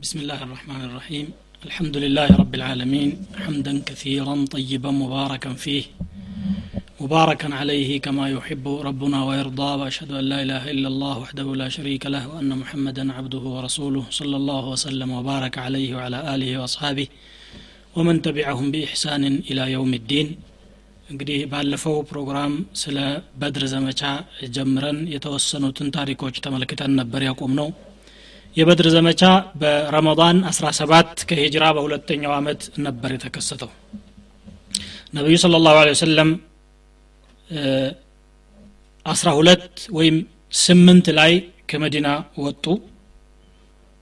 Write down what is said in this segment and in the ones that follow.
بسم الله الرحمن الرحيم الحمد لله رب العالمين حمدا كثيرا طيبا مباركا فيه مباركا عليه كما يحب ربنا ويرضى واشهد ان لا اله الا الله وحده لا شريك له وان محمدا عبده ورسوله صلى الله وسلم وبارك عليه وعلى اله واصحابه ومن تبعهم باحسان الى يوم الدين እንግዲህ ባለፈው ፕሮግራም ስለ በድር ዘመቻ ጀምረን የተወሰኑትን ታሪኮች ተመልክተን ነበር ያቆም ነው የበድር ዘመቻ በረመዳን 17 ከሂጅራ በሁለተኛው አመት ነበር የተከሰተው። ነቢዩ ስለ ላሁ ወሰለም አስራ ሁለት ወይም ስምንት ላይ ከመዲና ወጡ።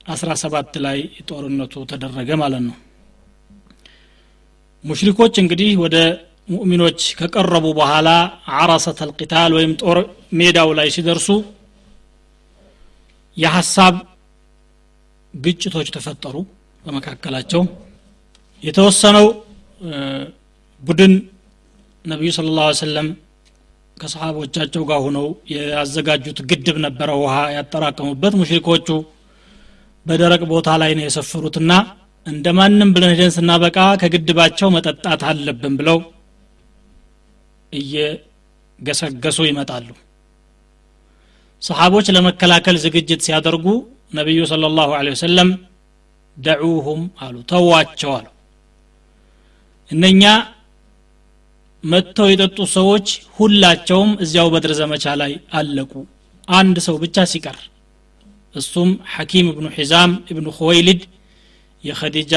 አስራ ሰባት ላይ ጦርነቱ ተደረገ ማለት ነው። ሙሽሪኮች እንግዲህ ወደ ሙእሚኖች ከቀረቡ በኋላ አረሰት አልቂታል ወይም ጦር ሜዳው ላይ ሲደርሱ የሀሳብ ግጭቶች ተፈጠሩ በመካከላቸው። የተወሰነው ቡድን ነቢዩ ስለ ላ ሰለም ከሰሓቦቻቸው ጋር ሆነው ያዘጋጁት ግድብ ነበረ ውሃ ያጠራቀሙበት። ሙሽሪኮቹ በደረቅ ቦታ ላይ ነው የሰፈሩትና እንደ ማንም ብለን ሄደን ስናበቃ ከግድባቸው መጠጣት አለብን ብለው እየገሰገሱ ይመጣሉ። ሰሓቦች ለመከላከል ዝግጅት ሲያደርጉ ነቢዩ ስለ ላሁ ወሰለም ደዑሁም አሉ ተዋቸው አሉ። እነኛ መጥተው የጠጡት ሰዎች ሁላቸውም እዚያው በድር ዘመቻ ላይ አለቁ። አንድ ሰው ብቻ ሲቀር እሱም ሐኪም እብኑ ሒዛም እብኑ ኹወይሊድ የኸዲጃ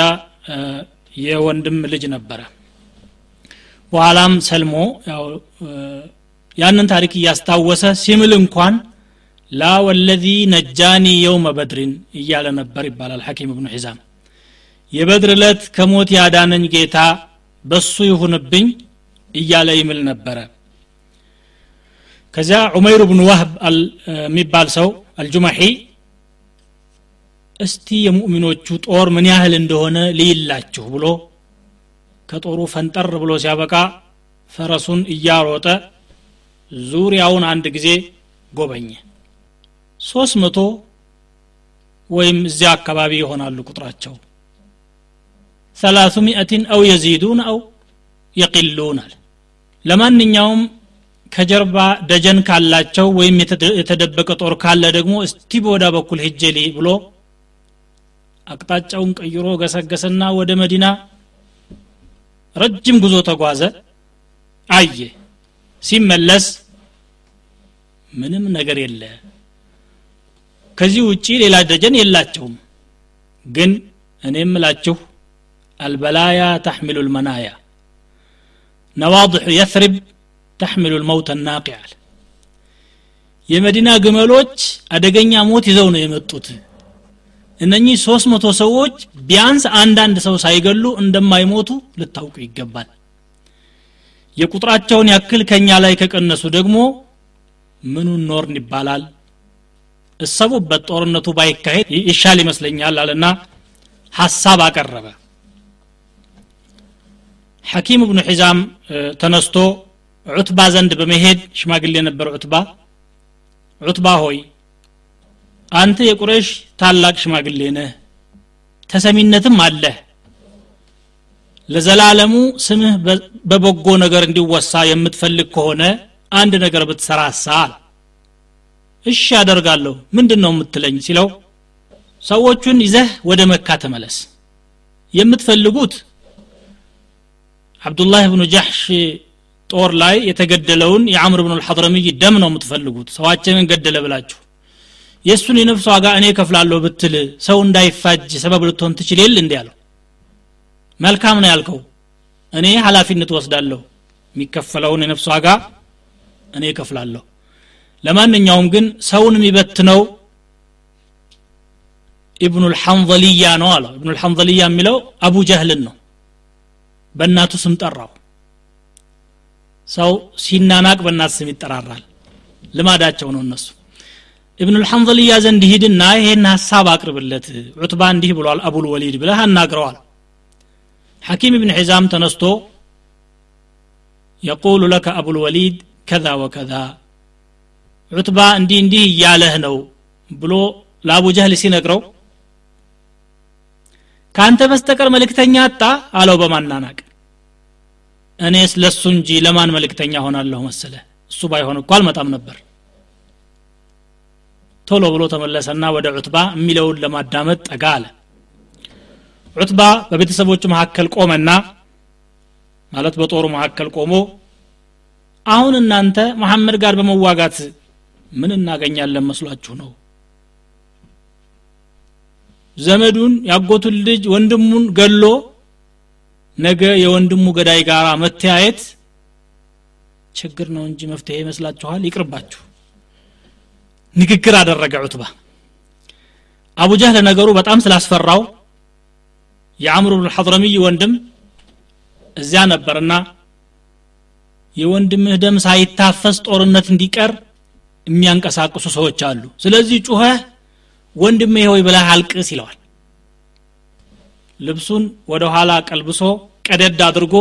የወንድም ልጅ ነበረ። በኋላም ሰልሞ ያንን ታሪክ እያስታወሰ ሲምል እንኳን ላ ወለዚ ነጃኒ የውመ በድሪን እያለ ነበር ይባላል ሐኪም እብኑ ሒዛም የበድር ዕለት ከሞት ያዳነኝ ጌታ በሱ ይሁንብኝ እያለ ይምል ነበረ። ከዚያ ዑመይር ብኑ ዋህብ የሚባል ሰው አልጁማሒ እስቲ የሙእሚኖቹ ጦር ምን ያህል እንደሆነ ልይላችሁ ብሎ ከጦሩ ፈንጠር ብሎ ሲያበቃ ፈረሱን እያሮጠ ዙሪያውን አንድ ጊዜ ጎበኘ ሶስት መቶ ወይም እዚያ አካባቢ ይሆናሉ ቁጥራቸው። ሰላቱ ሚእትን አው የዚዱን አው የቂሉን ለማንኛውም ከጀርባ ደጀን ካላቸው ወይም የተደበቀ ጦር ካለ ደግሞ እስቲ በወዳ በኩል ሂጄ ብሎ አቅጣጫውን ቀይሮ ገሰገሰና ወደ መዲና ረጅም ጉዞ ተጓዘ። አየ። ሲመለስ ምንም ነገር የለ ከዚህ ውጪ ሌላ ደጀን የላቸውም። ግን እኔ ምላችሁ አልበላያ ተሕሚሉ ልመናያ ነዋضሑ የትሪብ ተሕሚሉ ልመውት ናቂያል የመዲና ግመሎች አደገኛ ሞት ይዘው ነው የመጡት። እነኚህ ሶስት መቶ ሰዎች ቢያንስ አንዳንድ ሰው ሳይገሉ እንደማይሞቱ ልታውቁ ይገባል። የቁጥራቸውን ያክል ከኛ ላይ ከቀነሱ ደግሞ ምኑን ኖርን ይባላል እሰቡበት ጦርነቱ ባይካሄድ ይሻል ይመስለኛል አለና ሐሳብ አቀረበ። ሐኪም እብኑ ሒዛም ተነስቶ ዑትባ ዘንድ በመሄድ ሽማግሌ ነበር ዑትባ። ዑትባ ሆይ አንተ የቁረሽ ታላቅ ሽማግሌ ነህ ተሰሚነትም አለህ። ለዘላለሙ ስምህ በበጎ ነገር እንዲወሳ የምትፈልግ ከሆነ አንድ ነገር ብትሰራሳ እሺ አደርጋለሁ ምንድን ነው የምትለኝ ሲለው ሰዎቹን ይዘህ ወደ መካ ተመለስ። የምትፈልጉት አብዱላህ ብኑ ጃሕሽ ጦር ላይ የተገደለውን የአምር ብኑ ልሐድረምይ ደም ነው የምትፈልጉት። ሰዋችንን ገደለ ብላችሁ? የእሱን የነፍስ ዋጋ እኔ ከፍላለሁ ብትል ሰው እንዳይፋጅ ሰበብ ልትሆን ትችል የል እንዲ ያለው መልካም ነው ያልከው። እኔ ሀላፊነት ወስዳለሁ የሚከፈለውን የነፍስ ዋጋ እኔ ከፍላለሁ ለማንኛውም ግን ሰውን የሚበትነው ኢብኑ ልሐንዘልያ ነው አለው። ኢብኑ ልሐንዘልያ የሚለው አቡ ጀህልን ነው። በእናቱ ስም ጠራው። ሰው ሲናናቅ በእናት ስም ይጠራራል። ልማዳቸው ነው እነሱ። ኢብኑ ልሐንዘልያ ዘንድ ሂድና ይሄን ሀሳብ አቅርብለት። ዑትባ እንዲህ ብሏል አቡል ወሊድ ብለህ አናግረዋል። ሐኪም እብን ሒዛም ተነስቶ የቁሉ ለከ አቡል ወሊድ ከዛ ወከዛ ዑትባ እንዲህ እንዲህ እያለህ ነው ብሎ ለአቡ ጀህል ሲነግረው ከአንተ በስተቀር መልእክተኛ አጣ አለው በማናናቅ። እኔስ ለሱ እንጂ ለማን መልእክተኛ ሆናለሁ መሰለ እሱ ባይሆን እኮ አልመጣም ነበር። ቶሎ ብሎ ተመለሰና ወደ ዑትባ የሚለውን ለማዳመጥ ጠጋ አለ። ዑትባ በቤተሰቦቹ መካከል ቆመና ማለት በጦሩ መካከል ቆሞ አሁን እናንተ መሐመድ ጋር በመዋጋት ምን እናገኛለን መስሏችሁ ነው? ዘመዱን ያጎቱን ልጅ ወንድሙን ገሎ ነገ የወንድሙ ገዳይ ጋር መተያየት ችግር ነው እንጂ መፍትሄ ይመስላችኋል? ይቅርባችሁ። ንግግር አደረገ ዑትባ። አቡ ጀህል ነገሩ በጣም ስላስፈራው የአምሩ ብን ሐضረሚይ ወንድም እዚያ ነበርና የወንድምህ ደም ሳይታፈስ ጦርነት እንዲቀር የሚያንቀሳቅሱ ሰዎች አሉ። ስለዚህ ጩኸህ ወንድሜ ሆይ ብለህ አልቅስ ይለዋል። ልብሱን ወደ ኋላ ቀልብሶ ቀደድ አድርጎ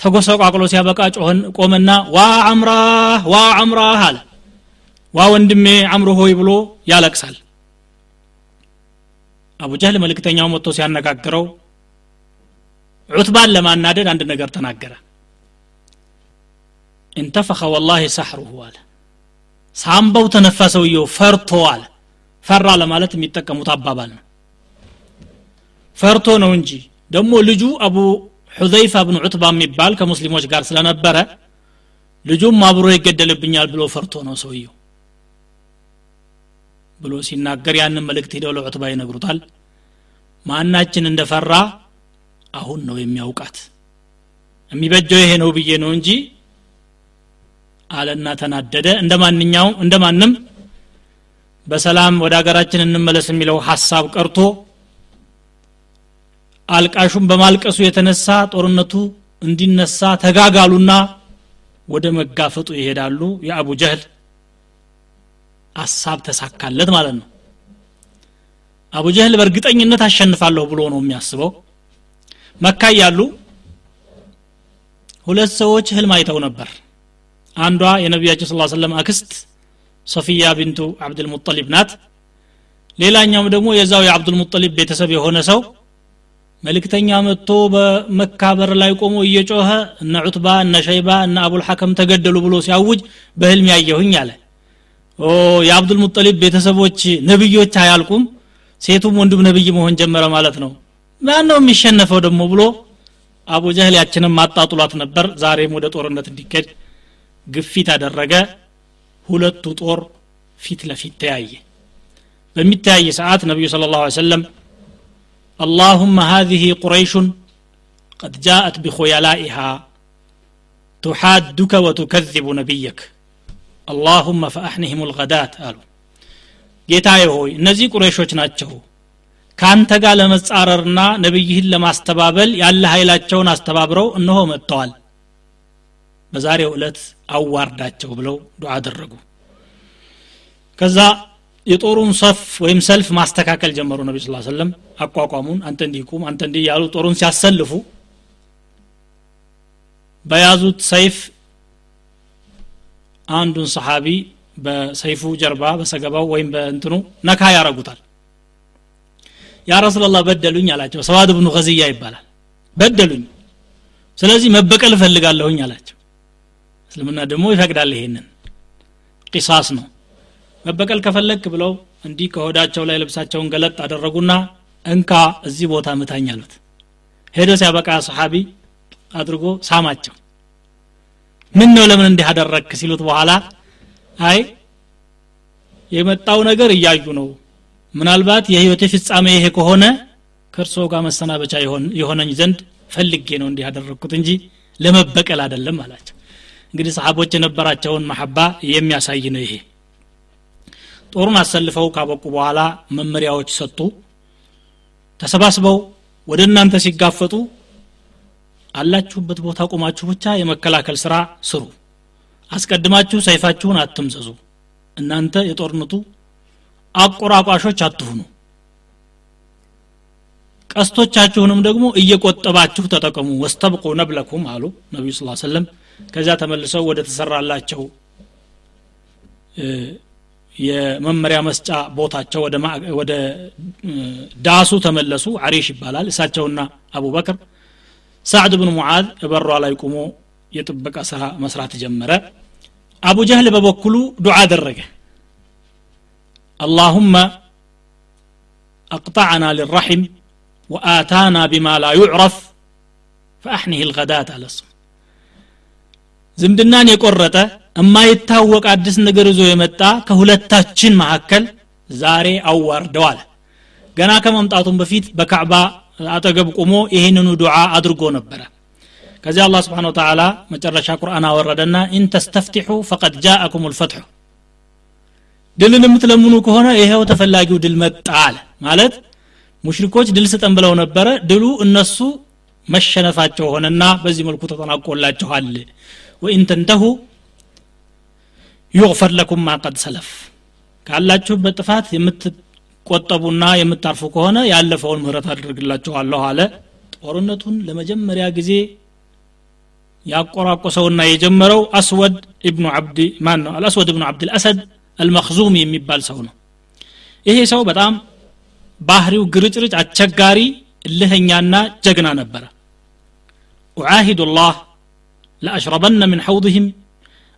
ተጎሰቋቅሎ ሲያበቃ ጮህን ቆመና ዋ አምራህ ዋ አምራህ አለ። ዋ ወንድሜ አምሮ ሆይ ብሎ ያለቅሳል። አቡ ጀህል መልእክተኛው መጥቶ ሲያነጋግረው ዑትባን ለማናደድ አንድ ነገር ተናገረ እንተፈኸ ወላሂ ሳሕሩሁ አለ። ሳምባው ተነፋ ሰውየው ፈርቶ አለ። ፈራ ለማለት የሚጠቀሙት አባባል ነው። ፈርቶ ነው እንጂ ደግሞ ልጁ አቡ ሑዘይፋ ብን ዑትባ የሚባል ከሙስሊሞች ጋር ስለነበረ ልጁም አብሮ ይገደልብኛል ብሎ ፈርቶ ነው ሰውየው ብሎ ሲናገር ያንን መልእክት ሂደው ለዑትባ ይነግሩታል። ማናችን እንደፈራ አሁን ነው የሚያውቃት። የሚበጀው ይሄ ነው ብዬ ነው እንጂ አለና ተናደደ። እንደ ማንኛውም እንደ ማንም በሰላም ወደ ሀገራችን እንመለስ የሚለው ሀሳብ ቀርቶ አልቃሹም በማልቀሱ የተነሳ ጦርነቱ እንዲነሳ ተጋጋሉና ወደ መጋፈጡ ይሄዳሉ። የአቡ ጀህል አሳብ ተሳካለት ማለት ነው። አቡ ጀህል በእርግጠኝነት አሸንፋለሁ ብሎ ነው የሚያስበው። መካ ያሉ ሁለት ሰዎች ህልም አይተው ነበር አንዷ የነቢያችን ስ ሰለም አክስት ሶፊያ ቢንቱ አብድልሙጠሊብ ናት። ሌላኛውም ደግሞ የዛው የአብዱልሙጠሊብ ቤተሰብ የሆነ ሰው መልእክተኛ መጥቶ በመካ በር ላይ ቆሞ እየጮኸ እነ ዑትባ እነ ሸይባ እነ አቡልሐከም ተገደሉ ብሎ ሲያውጅ በህልም ያየሁኝ አለ። ኦ የአብዱልሙጠሊብ ቤተሰቦች ነብዮች አያልቁም? ሴቱም ወንዱም ነብይ መሆን ጀመረ ማለት ነው። ማን ነው የሚሸነፈው ደግሞ ብሎ አቡ ጀህል ያችንም ማጣጥሏት ነበር። ዛሬም ወደ ጦርነት እንዲከድ ግፊት አደረገ ሁለቱ ጦር ፊት ለፊት ተያየ በሚተያየ ሰዓት ነቢዩ ስለ ላሁ ሰለም اللهم هذه قريش قد جاءت بخيلائها تحادك وتكذب نبيك اللهم فأحنهم الغداة قالوا ጌታዬ ሆይ እነዚህ ቁረይሾች ናቸው ከአንተ ጋር ለመጻረርና ነቢይህን ለማስተባበል ያለ ኃይላቸውን አስተባብረው እነሆ መጥተዋል በዛሬው ዕለት አዋርዳቸው ብለው ዱዓ አደረጉ። ከዛ የጦሩን ሰፍ ወይም ሰልፍ ማስተካከል ጀመሩ ነቢ ስ ሰለም አቋቋሙን አንተ እንዲህ ቁም አንተ እንዲህ ያሉ ጦሩን ሲያሰልፉ በያዙት ሰይፍ አንዱን ሰሓቢ በሰይፉ ጀርባ በሰገባው ወይም በእንትኑ ነካ ያረጉታል። ያ ረሱላላህ በደሉኝ አላቸው። ሰዋድ ብኑ ከዝያ ይባላል። በደሉኝ። ስለዚህ መበቀል እፈልጋለሁኝ አላቸው እስልምና ደግሞ ይፈቅዳል ይሄንን። ቂሳስ ነው። መበቀል ከፈለክ ብለው እንዲህ ከሆዳቸው ላይ ልብሳቸውን ገለጥ አደረጉና እንካ እዚህ ቦታ ምታኝ አሉት። ሄዶ ሲያበቃ ሰሓቢ አድርጎ ሳማቸው። ምን ነው ለምን እንዲህ አደረግክ ሲሉት በኋላ አይ የመጣው ነገር እያዩ ነው። ምናልባት የህይወቴ ፍጻሜ ይሄ ከሆነ ከእርሶ ጋር መሰናበቻ የሆነኝ ዘንድ ፈልጌ ነው እንዲህ ያደረግኩት እንጂ ለመበቀል አይደለም አላቸው እንግዲህ ሰሓቦች የነበራቸውን መሐባ የሚያሳይ ነው ይሄ። ጦሩን አሰልፈው ካበቁ በኋላ መመሪያዎች ሰጡ። ተሰባስበው ወደ እናንተ ሲጋፈጡ አላችሁበት ቦታ ቁማችሁ ብቻ የመከላከል ስራ ስሩ። አስቀድማችሁ ሰይፋችሁን አትምዘዙ። እናንተ የጦርነቱ አቆራቋሾች አትሁኑ። ቀስቶቻችሁንም ደግሞ እየቆጠባችሁ ተጠቀሙ። ወስተብቁ ነብለኩም አሉ ነቢዩ ስ ሰለም ከዚያ ተመልሰው ወደ ተሰራላቸው የመመሪያ መስጫ ቦታቸው ወደ ማ- ወደ እ፣ ዳሱ ተመለሱ አሪሽ ይባላል እሳቸውና አቡበክር ሳዕድ ብን ሙዓዝ በሯ ላይ ቁሞ የጥበቃ ስራ መስራት ጀመረ አቡ ጀህል በበኩሉ ዱዓ አደረገ اللهم أقطعنا للرحم وآتانا بما لا يعرف فأحنه الغداة على الصم ዝምድናን የቆረጠ የማይታወቅ አዲስ ነገር ይዞ የመጣ ከሁለታችን መካከል ዛሬ አዋርደው አለ ገና ከመምጣቱም በፊት በካዕባ አጠገብ ቁሞ ይህንኑ ዱዓ አድርጎ ነበረ። ከዚያ አላህ سبحانه وتعالى መጨረሻ ቁርአን አወረደና إن تستفتحوا فقد جاءكم الفتح ድልን የምትለምኑ ከሆነ ይሄው ተፈላጊው ድል መጣ አለ። ማለት ሙሽሪኮች ድል ስጠን ብለው ነበረ። ድሉ እነሱ መሸነፋቸው ሆነና በዚህ መልኩ ተጠናቆላችኋል ወኢን ተንተሁ ዩግፈር ለኩም ማ ቀድ ሰለፍ። ካላችሁበት ጥፋት የምትቆጠቡና የምታርፉ ከሆነ ያለፈውን ምህረት አድርግላችኋለሁ አለ። ጦርነቱን ለመጀመሪያ ጊዜ ያቆራቆሰውና የጀመረው አስወድ ኢብኑ አብዲ ማን ነው? አልአስወድ ኢብኑ አብድ አልአሰድ አልመክዙም የሚባል ሰው ነው። ይሄ ሰው በጣም ባህሪው ግርጭርጭ አስቸጋሪ እልህኛና ጀግና ነበረ። ኡዓሂዱ ላህ ለአሽረበነ ምን ሐውድህም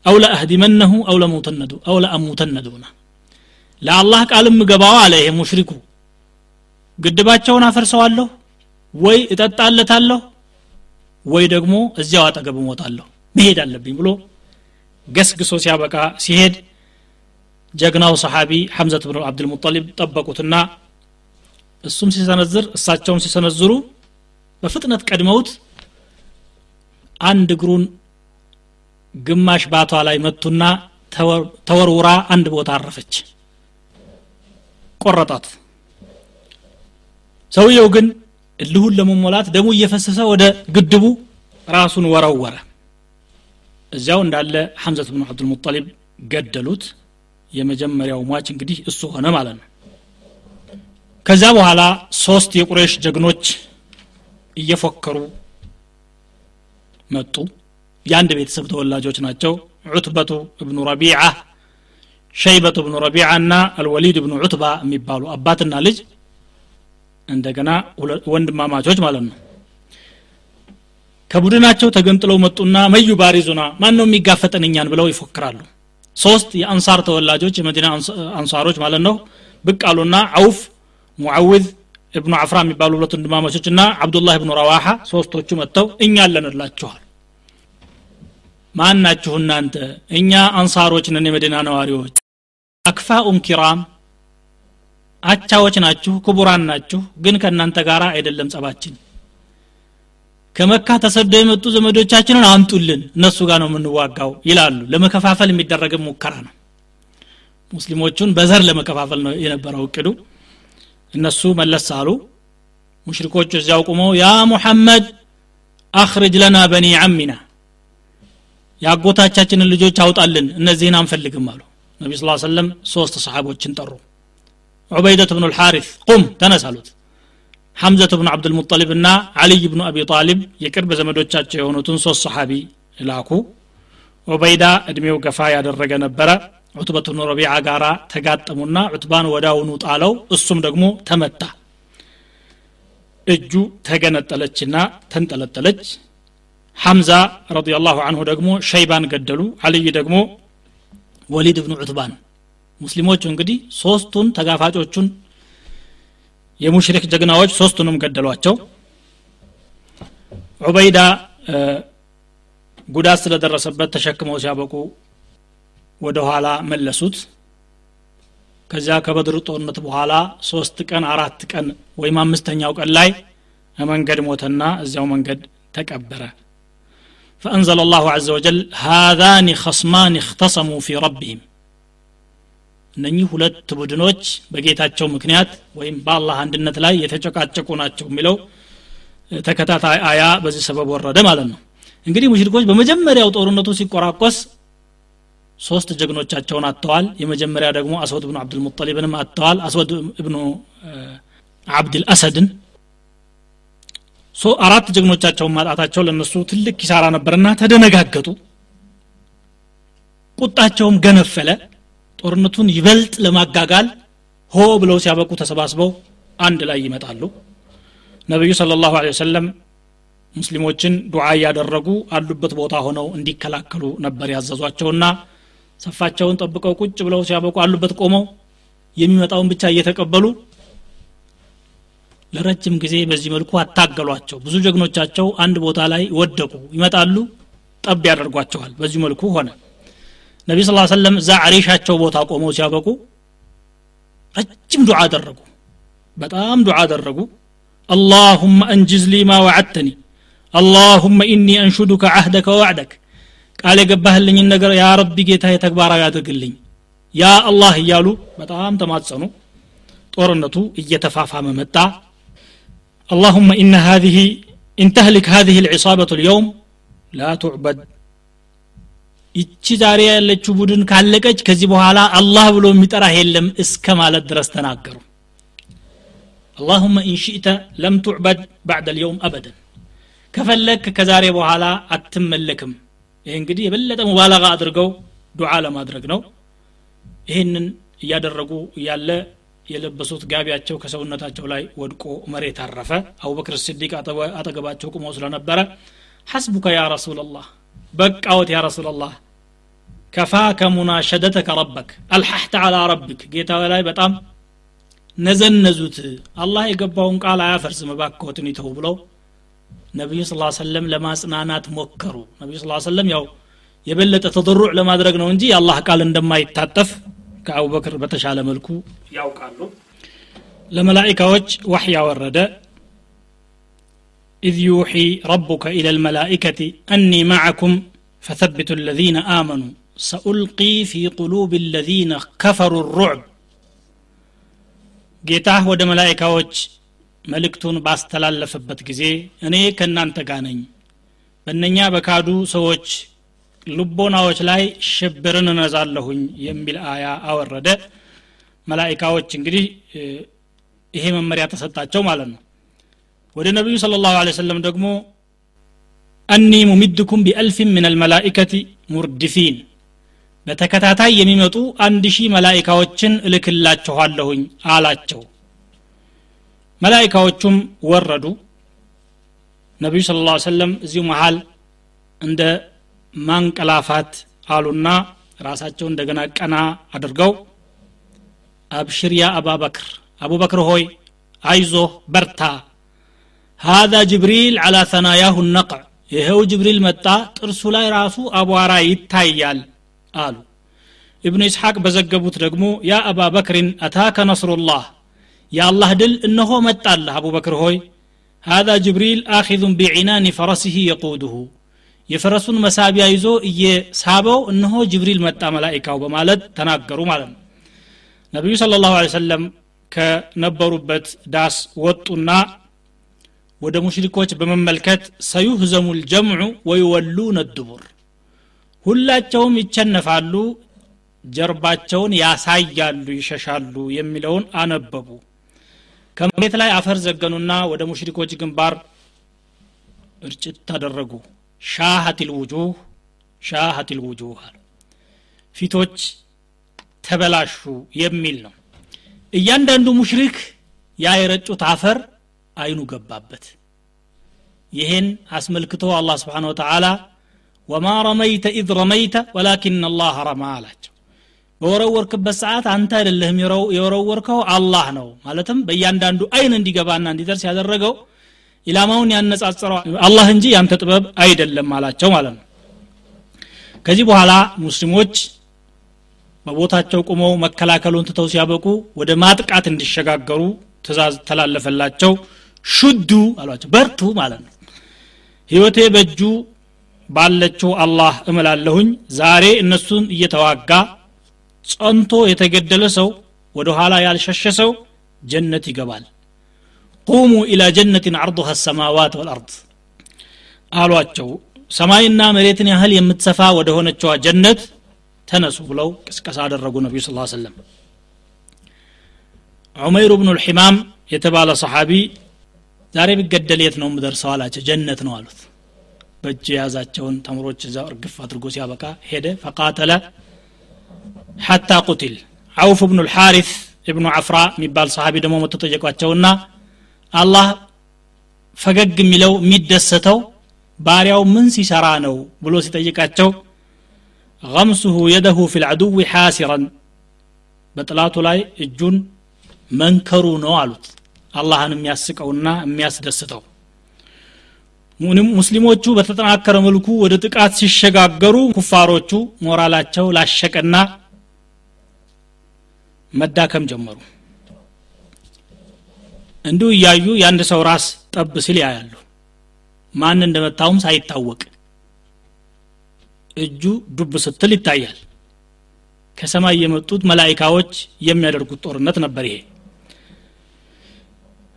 አው ለአህዲመነሁ አው ለሙተነዱ አው ለአሙተነዱና ለአላህ ቃል ምገባው አለ ይሄ ሙሽሪኩ ግድባቸውን አፈርሰዋለሁ ወይ እጠጣለታለሁ ወይ ደግሞ እዚያው አጠገብ እሞታለሁ መሄድ አለብኝ ብሎ ገስግሶ ሲያበቃ ሲሄድ ጀግናው ሰሓቢ ሐምዘት ብን አብድልሙጠሊብ ጠበቁትና እሱም ሲሰነዝር እሳቸውም ሲሰነዝሩ በፍጥነት ቀድመውት አንድ እግሩን ግማሽ ባቷ ላይ መቱና ተወርውራ አንድ ቦታ አረፈች። ቆረጣት ሰውየው ግን እልሁን ለመሞላት ደሙ እየፈሰሰ ወደ ግድቡ ራሱን ወረወረ። እዚያው እንዳለ ሐምዘት ብን አብዱልሙጠሊብ ገደሉት። የመጀመሪያው ሟች እንግዲህ እሱ ሆነ ማለት ነው። ከዚያ በኋላ ሶስት የቁሬሽ ጀግኖች እየፎከሩ መጡ። የአንድ ቤተሰብ ተወላጆች ናቸው። ዑትበቱ እብኑ ረቢዓ ሸይበቱ እብኑ ረቢዓ እና አልወሊድ እብኑ ዑትባ የሚባሉ አባትና ልጅ እንደገና ወንድማማቾች ማለት ነው። ከቡድናቸው ተገንጥለው መጡና መዩ ባሪዙና ማን ነው የሚጋፈጠን እኛን ብለው ይፎክራሉ። ሶስት የአንሳር ተወላጆች የመዲና አንሳሮች ማለት ነው። ብቅ አሉና አውፍ ሙዓውዝ እብኑ አፍራ የሚባሉ ሁለት ወንድማማቾች እና አብዱላህ እብኑ ረዋሓ ሶስቶቹ መጥተው እኛ አለንላችኋል። ማን ናችሁ እናንተ? እኛ አንሳሮች ነን የመዲና ነዋሪዎች። አክፋኡን ኪራም አቻዎች ናችሁ ክቡራን ናችሁ ግን ከእናንተ ጋር አይደለም ጸባችን። ከመካ ተሰደው የመጡ ዘመዶቻችንን አምጡልን እነሱ ጋር ነው የምንዋጋው ይላሉ። ለመከፋፈል የሚደረግም ሙከራ ነው። ሙስሊሞቹን በዘር ለመከፋፈል ነው የነበረው እቅዱ እነሱ መለስ አሉ። ሙሽሪኮቹ እዚያው ቁመው ያ ሙሐመድ አኽርጅ ለና በኒ አሚና የአጎታቻችንን ልጆች አውጣልን እነዚህን አንፈልግም አሉ። ነቢ ስ ሰለም ሶስት ሰሓቦችን ጠሩ። ዑበይደት ብኑ ልሓሪፍ ቁም ተነስ አሉት። ሐምዘት ብኑ አብድልሙጠሊብ እና አልይ ብኑ አቢ ጣሊብ የቅርብ ዘመዶቻቸው የሆኑትን ሶስት ሰሓቢ ላኩ። ዑበይዳ እድሜው ገፋ ያደረገ ነበረ ዑትበት ብኑ ረቢዓ ጋራ ተጋጠሙና ዑትባን ወዳውኑ ጣለው እሱም ደግሞ ተመታ። እጁ ተገነጠለችና ተንጠለጠለች። ሐምዛ ረዲየላሁ አንሁ ደግሞ ሸይባን ገደሉ አልይ ደግሞ ወሊድ ብኑ ዑትባን። ሙስሊሞቹ እንግዲህ ሶስቱን ተጋፋጮቹን የሙሽሪክ ጀግናዎች ሶስቱንም ገደሏቸው። ዑበይዳ ጉዳት ስለደረሰበት ተሸክመው ሲያበቁ ወደ ኋላ መለሱት ከዚያ ከበድር ጦርነት በኋላ ሶስት ቀን አራት ቀን ወይም አምስተኛው ቀን ላይ መንገድ ሞተና እዚያው መንገድ ተቀበረ فأنزل الله عز وجل هذان خصمان اختصموا في ربهم እነኚህ ሁለት ቡድኖች በጌታቸው ምክንያት ወይም በአላህ አንድነት ላይ የተጨቃጨቁ ናቸው የሚለው ተከታታይ አያ በዚህ ሰበብ ወረደ ማለት ነው እንግዲህ ሙሽሪኮች በመጀመሪያው ጦርነቱ ሲቆራቆስ ሶስት ጀግኖቻቸውን አጥተዋል። የመጀመሪያ ደግሞ አስወድ ብኑ አብድልሙጠሊብንም አጥተዋል። አስወድ እብኑ አብድልአሰድን አራት ጀግኖቻቸውን ማጣታቸው ለነሱ ትልቅ ኪሳራ ነበርና ተደነጋገጡ። ቁጣቸውም ገነፈለ። ጦርነቱን ይበልጥ ለማጋጋል ሆ ብለው ሲያበቁ ተሰባስበው አንድ ላይ ይመጣሉ። ነቢዩ ስለ ላሁ ወሰለም ሙስሊሞችን ዱዓ እያደረጉ አሉበት ቦታ ሆነው እንዲከላከሉ ነበር ያዘዟቸውና ሰፋቸውን ጠብቀው ቁጭ ብለው ሲያበቁ አሉበት ቆመው የሚመጣውን ብቻ እየተቀበሉ ለረጅም ጊዜ በዚህ መልኩ አታገሏቸው። ብዙ ጀግኖቻቸው አንድ ቦታ ላይ ወደቁ ይመጣሉ ጠብ ያደርጓቸዋል። በዚህ መልኩ ሆነ። ነቢ ስ ሰለም እዛ አሬሻቸው ቦታ ቆመው ሲያበቁ ረጅም ዱዓ አደረጉ። በጣም ዱዓ አደረጉ። አላሁመ እንጅዝ ሊ ማ ወዓድተኒ አላሁመ ኢኒ አንሹዱከ አህደከ ወዋዕደክ ቃል የገባህልኝን ነገር ያ ረቢ ጌታ የተግባራዊ አድርግልኝ ያ አላህ እያሉ በጣም ተማጸኑ ጦርነቱ እየተፋፋመ መጣ اللهم إن هذه إن تهلك هذه العصابة اليوم لا تعبد ይቺ ዛሬ ያለችው ቡድን ካለቀች ከዚህ በኋላ አላህ ብሎ የሚጠራህ የለም እስከ ማለት ድረስ ተናገሩ اللهم إن شئت لم تعبد بعد اليوم أبدا ከፈለክ ከዛሬ በኋላ አትመለክም ይህ እንግዲህ የበለጠ ሙባለጋ አድርገው ዱዓ ለማድረግ ነው። ይህንን እያደረጉ ያለ የለበሱት ጋቢያቸው ከሰውነታቸው ላይ ወድቆ መሬት አረፈ። አቡበክር ስዲቅ አጠገባቸው ቁመው ስለነበረ ሐስቡከ ያ ረሱላላህ በቃወት ያ ረሱላላህ ከፋከ ሙናሸደተከ ረበክ አልሐሕተ አላ ረቢክ ጌታ ላይ በጣም ነዘነዙት። አላህ የገባውን ቃል አያፈርስም እባክዎትን ይተው ብለው ነቢዩ ስ ሰለም ለማጽናናት ሞከሩ ነቢዩ ስ ሰለም ያው የበለጠ ተضሩዕ ለማድረግ ነው እንጂ የአላህ ቃል እንደማይታጠፍ ከአቡበክር በተሻለ መልኩ ያውቃሉ ለመላይካዎች ዋሕይ ያወረደ إذ يوحي ربك إلى الملائكة أني معكم فثبتوا الذين آمنوا سألقي في قلوب الذين كفروا الرعب ጌታህ ወደ መላይካዎች መልእክቱን ባስተላለፈበት ጊዜ እኔ ከእናንተ ጋር ነኝ። በእነኛ በካዱ ሰዎች ልቦናዎች ላይ ሽብርን እነዛለሁኝ የሚል አያ አወረደ። መላይካዎች እንግዲህ ይሄ መመሪያ ተሰጣቸው ማለት ነው። ወደ ነቢዩ ስለ ላሁ ሰለም ደግሞ አኒ ሙሚድኩም ቢአልፊን ምን አልመላኢከቲ ሙርድፊን በተከታታይ የሚመጡ አንድ ሺህ መላይካዎችን እልክላችኋለሁኝ አላቸው መላይካዎቹም ወረዱ ነቢዩ ስለ ላ ሰለም እዚሁ መሃል እንደ ማንቀላፋት አሉና ራሳቸው እንደገና ቀና አድርገው አብሽር ያ አባበክር አቡበክር ሆይ አይዞህ በርታ هذا جبريل على ثناياه النقع ይኸው ጅብሪል መጣ ጥርሱ ላይ ራሱ አቧራ ይታያል አሉ ኢብኑ ኢስሐቅ በዘገቡት ደግሞ ያ አባ በክርን አታከ ነስሩላህ የአላህ ድል እነሆ መጣልህ አቡበክር ሆይ هذا جبريل آخذ بعنان فرسه يقوده የፈረሱን መሳቢያ ይዞ እየሳበው እነሆ ጅብሪል መጣ መላይካው በማለት ተናገሩ ማለት ነው ነቢዩ ስለ ላሁ ሰለም ከነበሩበት ዳስ ወጡና ወደ ሙሽሪኮች በመመልከት ሰዩህዘሙ ልጀምዑ ወይወሉነ ድቡር ሁላቸውም ይቸነፋሉ ጀርባቸውን ያሳያሉ ይሸሻሉ የሚለውን አነበቡ ከመሬት ላይ አፈር ዘገኑና ወደ ሙሽሪኮች ግንባር እርጭት ታደረጉ ሻሀት ልውጁህ شاهت الوجوه አሉ። ፊቶች ተበላሹ የሚል ነው። እያንዳንዱ ሙሽሪክ ያ አፈር አይኑ ገባበት። ይህን አስመልክቶ አላህ سبحانه وتعالى وما رميت إذ رميت ولكن الله رمى አላቸው በወረወርክበት ሰዓት አንተ አይደለህም የወረወርከው አላህ ነው። ማለትም በእያንዳንዱ አይን እንዲገባና እንዲደርስ ያደረገው ኢላማውን ያነጻጸረው አላህ እንጂ ያንተ ጥበብ አይደለም አላቸው ማለት ነው። ከዚህ በኋላ ሙስሊሞች በቦታቸው ቁመው መከላከሉን ትተው ሲያበቁ ወደ ማጥቃት እንዲሸጋገሩ ትእዛዝ ተላለፈላቸው። ሹዱ አሏቸው። በርቱ ማለት ነው። ህይወቴ በእጁ ባለችው አላህ እምላለሁኝ። ዛሬ እነሱን እየተዋጋ ጸንቶ የተገደለ ሰው ወደ ኋላ ያልሸሸ ሰው ጀነት ይገባል። ቁሙ ኢላ ጀነትን አርضሃ ሰማዋት ወልአርድ አሏቸው። ሰማይና መሬትን ያህል የምትሰፋ ወደ ሆነችዋ ጀነት ተነሱ ብለው ቅስቀሳ አደረጉ ነቢዩ ስ ሰለም ዑመይሩ ብኑ ልሒማም የተባለ ሰሓቢ ዛሬ ቢገደል የት ነው ምደርሰው አላቸው። ጀነት ነው አሉት። በእጅ የያዛቸውን ተምሮች እዛ እርግፍ አድርጎ ሲያበቃ ሄደ። ፈቃተለ ሐታ ቁትል አውፍ ብኑ ልሓሪፍ እብኑ አፍራ የሚባል ሰሃቢ ደግሞ መጥቶ ጠየቋቸውና አላህ ፈገግ የሚለው የሚደሰተው ባሪያው ምን ሲሰራ ነው ብሎ ሲጠይቃቸው غمسه يده في العدو حاسرا በጥላቱ ላይ እጁን መንከሩ ነው አሉት አላህን የሚያስቀውና የሚያስደስተው ሙስሊሞቹ በተጠናከረ መልኩ ወደ ጥቃት ሲሸጋገሩ ኩፋሮቹ ሞራላቸው ላሸቀና መዳከም ጀመሩ። እንዲሁ እያዩ የአንድ ሰው ራስ ጠብ ሲል ያያሉ። ማን እንደመታውም ሳይታወቅ እጁ ዱብ ስትል ይታያል። ከሰማይ የመጡት መላይካዎች የሚያደርጉት ጦርነት ነበር ይሄ።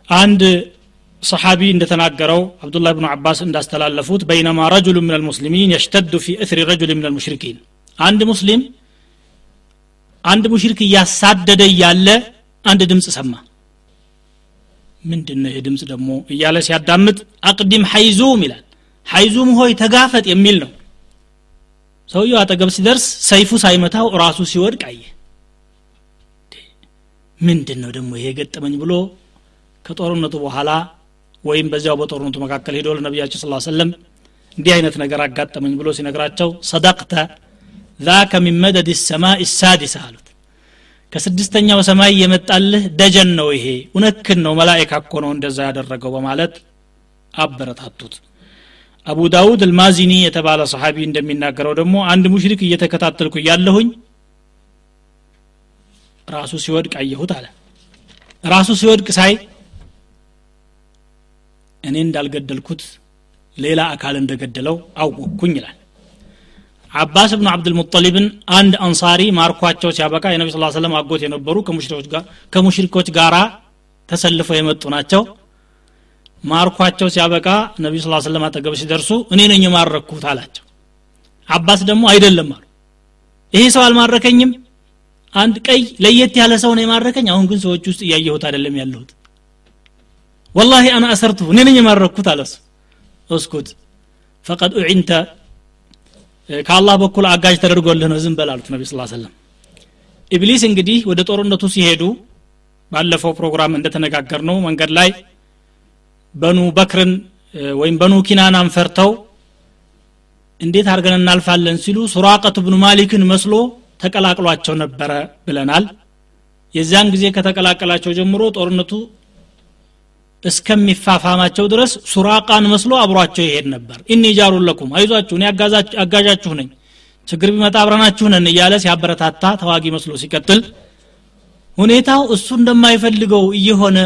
አንድ ሰሓቢ እንደተናገረው አብዱላህ ብኑ አባስ እንዳስተላለፉት በይነማ ረጅሉ ምን አልሙስሊሚን የሽተዱ ፊ እትሪ ረጅል ምን አልሙሽሪኪን አንድ ሙስሊም አንድ ሙሽሪክ እያሳደደ እያለ አንድ ድምፅ ሰማ። ምንድን ነው ይሄ ድምፅ ደግሞ? እያለ ሲያዳምጥ አቅዲም ሐይዙም ይላል። ሐይዙም ሆይ ተጋፈጥ የሚል ነው። ሰውየው አጠገብ ሲደርስ ሰይፉ ሳይመታው ራሱ ሲወድቅ አየ። ምንድን ነው ደግሞ ይሄ ገጠመኝ ብሎ ከጦርነቱ በኋላ ወይም በዚያው በጦርነቱ መካከል ሄዶ ለነቢያችን ስ ሰለም እንዲህ አይነት ነገር አጋጠመኝ ብሎ ሲነግራቸው ሰደቅተ ዛከ ሚን መደድ ሰማ ሳዲስ አሉት። ከስድስተኛው ሰማይ የመጣልህ ደጀን ነው ይሄ እውነትክን ነው መላይካ እኮ ነው እንደዛ ያደረገው በማለት አበረታቱት። አቡ ዳውድ አልማዚኒ የተባለ ሰሓቢ እንደሚናገረው ደግሞ አንድ ሙሽሪክ እየተከታተልኩ እያለሁኝ ራሱ ሲወድቅ አየሁት አለ። ራሱ ሲወድቅ ሳይ እኔ እንዳልገደልኩት ሌላ አካል እንደገደለው አወቅኩኝ ይላል። አባስ ብኑ አብድልሙጠሊብን አንድ አንሳሪ ማርኳቸው ሲያበቃ የነቢ ስ ሰለም አጎት የነበሩ ከሙሽሪኮች ጋራ ተሰልፈው የመጡ ናቸው። ማርኳቸው ሲያበቃ ነቢ ስ ሰለም አጠገብ ሲደርሱ እኔ ነኝ የማረኩት አላቸው። አባስ ደግሞ አይደለም አሉ። ይሄ ሰው አልማረከኝም? አንድ ቀይ ለየት ያለ ሰው ነው የማረከኝ? አሁን ግን ሰዎች ውስጥ እያየሁት አይደለም ያለሁት። ወላሂ አና አሰርቱ እኔ ነኝ የማረኩት አለሱ እስኩት ፈቀድ ኡዒንተ ከአላህ በኩል አጋዥ ተደርጎልህ ነው ዝም በል አሉት ነቢ ስ ሰለም ኢብሊስ እንግዲህ ወደ ጦርነቱ ሲሄዱ ባለፈው ፕሮግራም እንደተነጋገር ነው መንገድ ላይ በኑ በክርን ወይም በኑ ኪናናን ፈርተው እንዴት አድርገን እናልፋለን ሲሉ ሱራቀት ብኑ ማሊክን መስሎ ተቀላቅሏቸው ነበረ ብለናል። የዚያን ጊዜ ከተቀላቀላቸው ጀምሮ ጦርነቱ እስከሚፋፋማቸው ድረስ ሱራቃን መስሎ አብሯቸው ይሄድ ነበር። ኢኒ ጃሩን ለኩም አይዟችሁ እኔ አጋዣችሁ ነኝ ችግር ቢመጣ አብረናችሁ ነን እያለ ሲያበረታታ ተዋጊ መስሎ ሲቀጥል ሁኔታው እሱ እንደማይፈልገው እየሆነ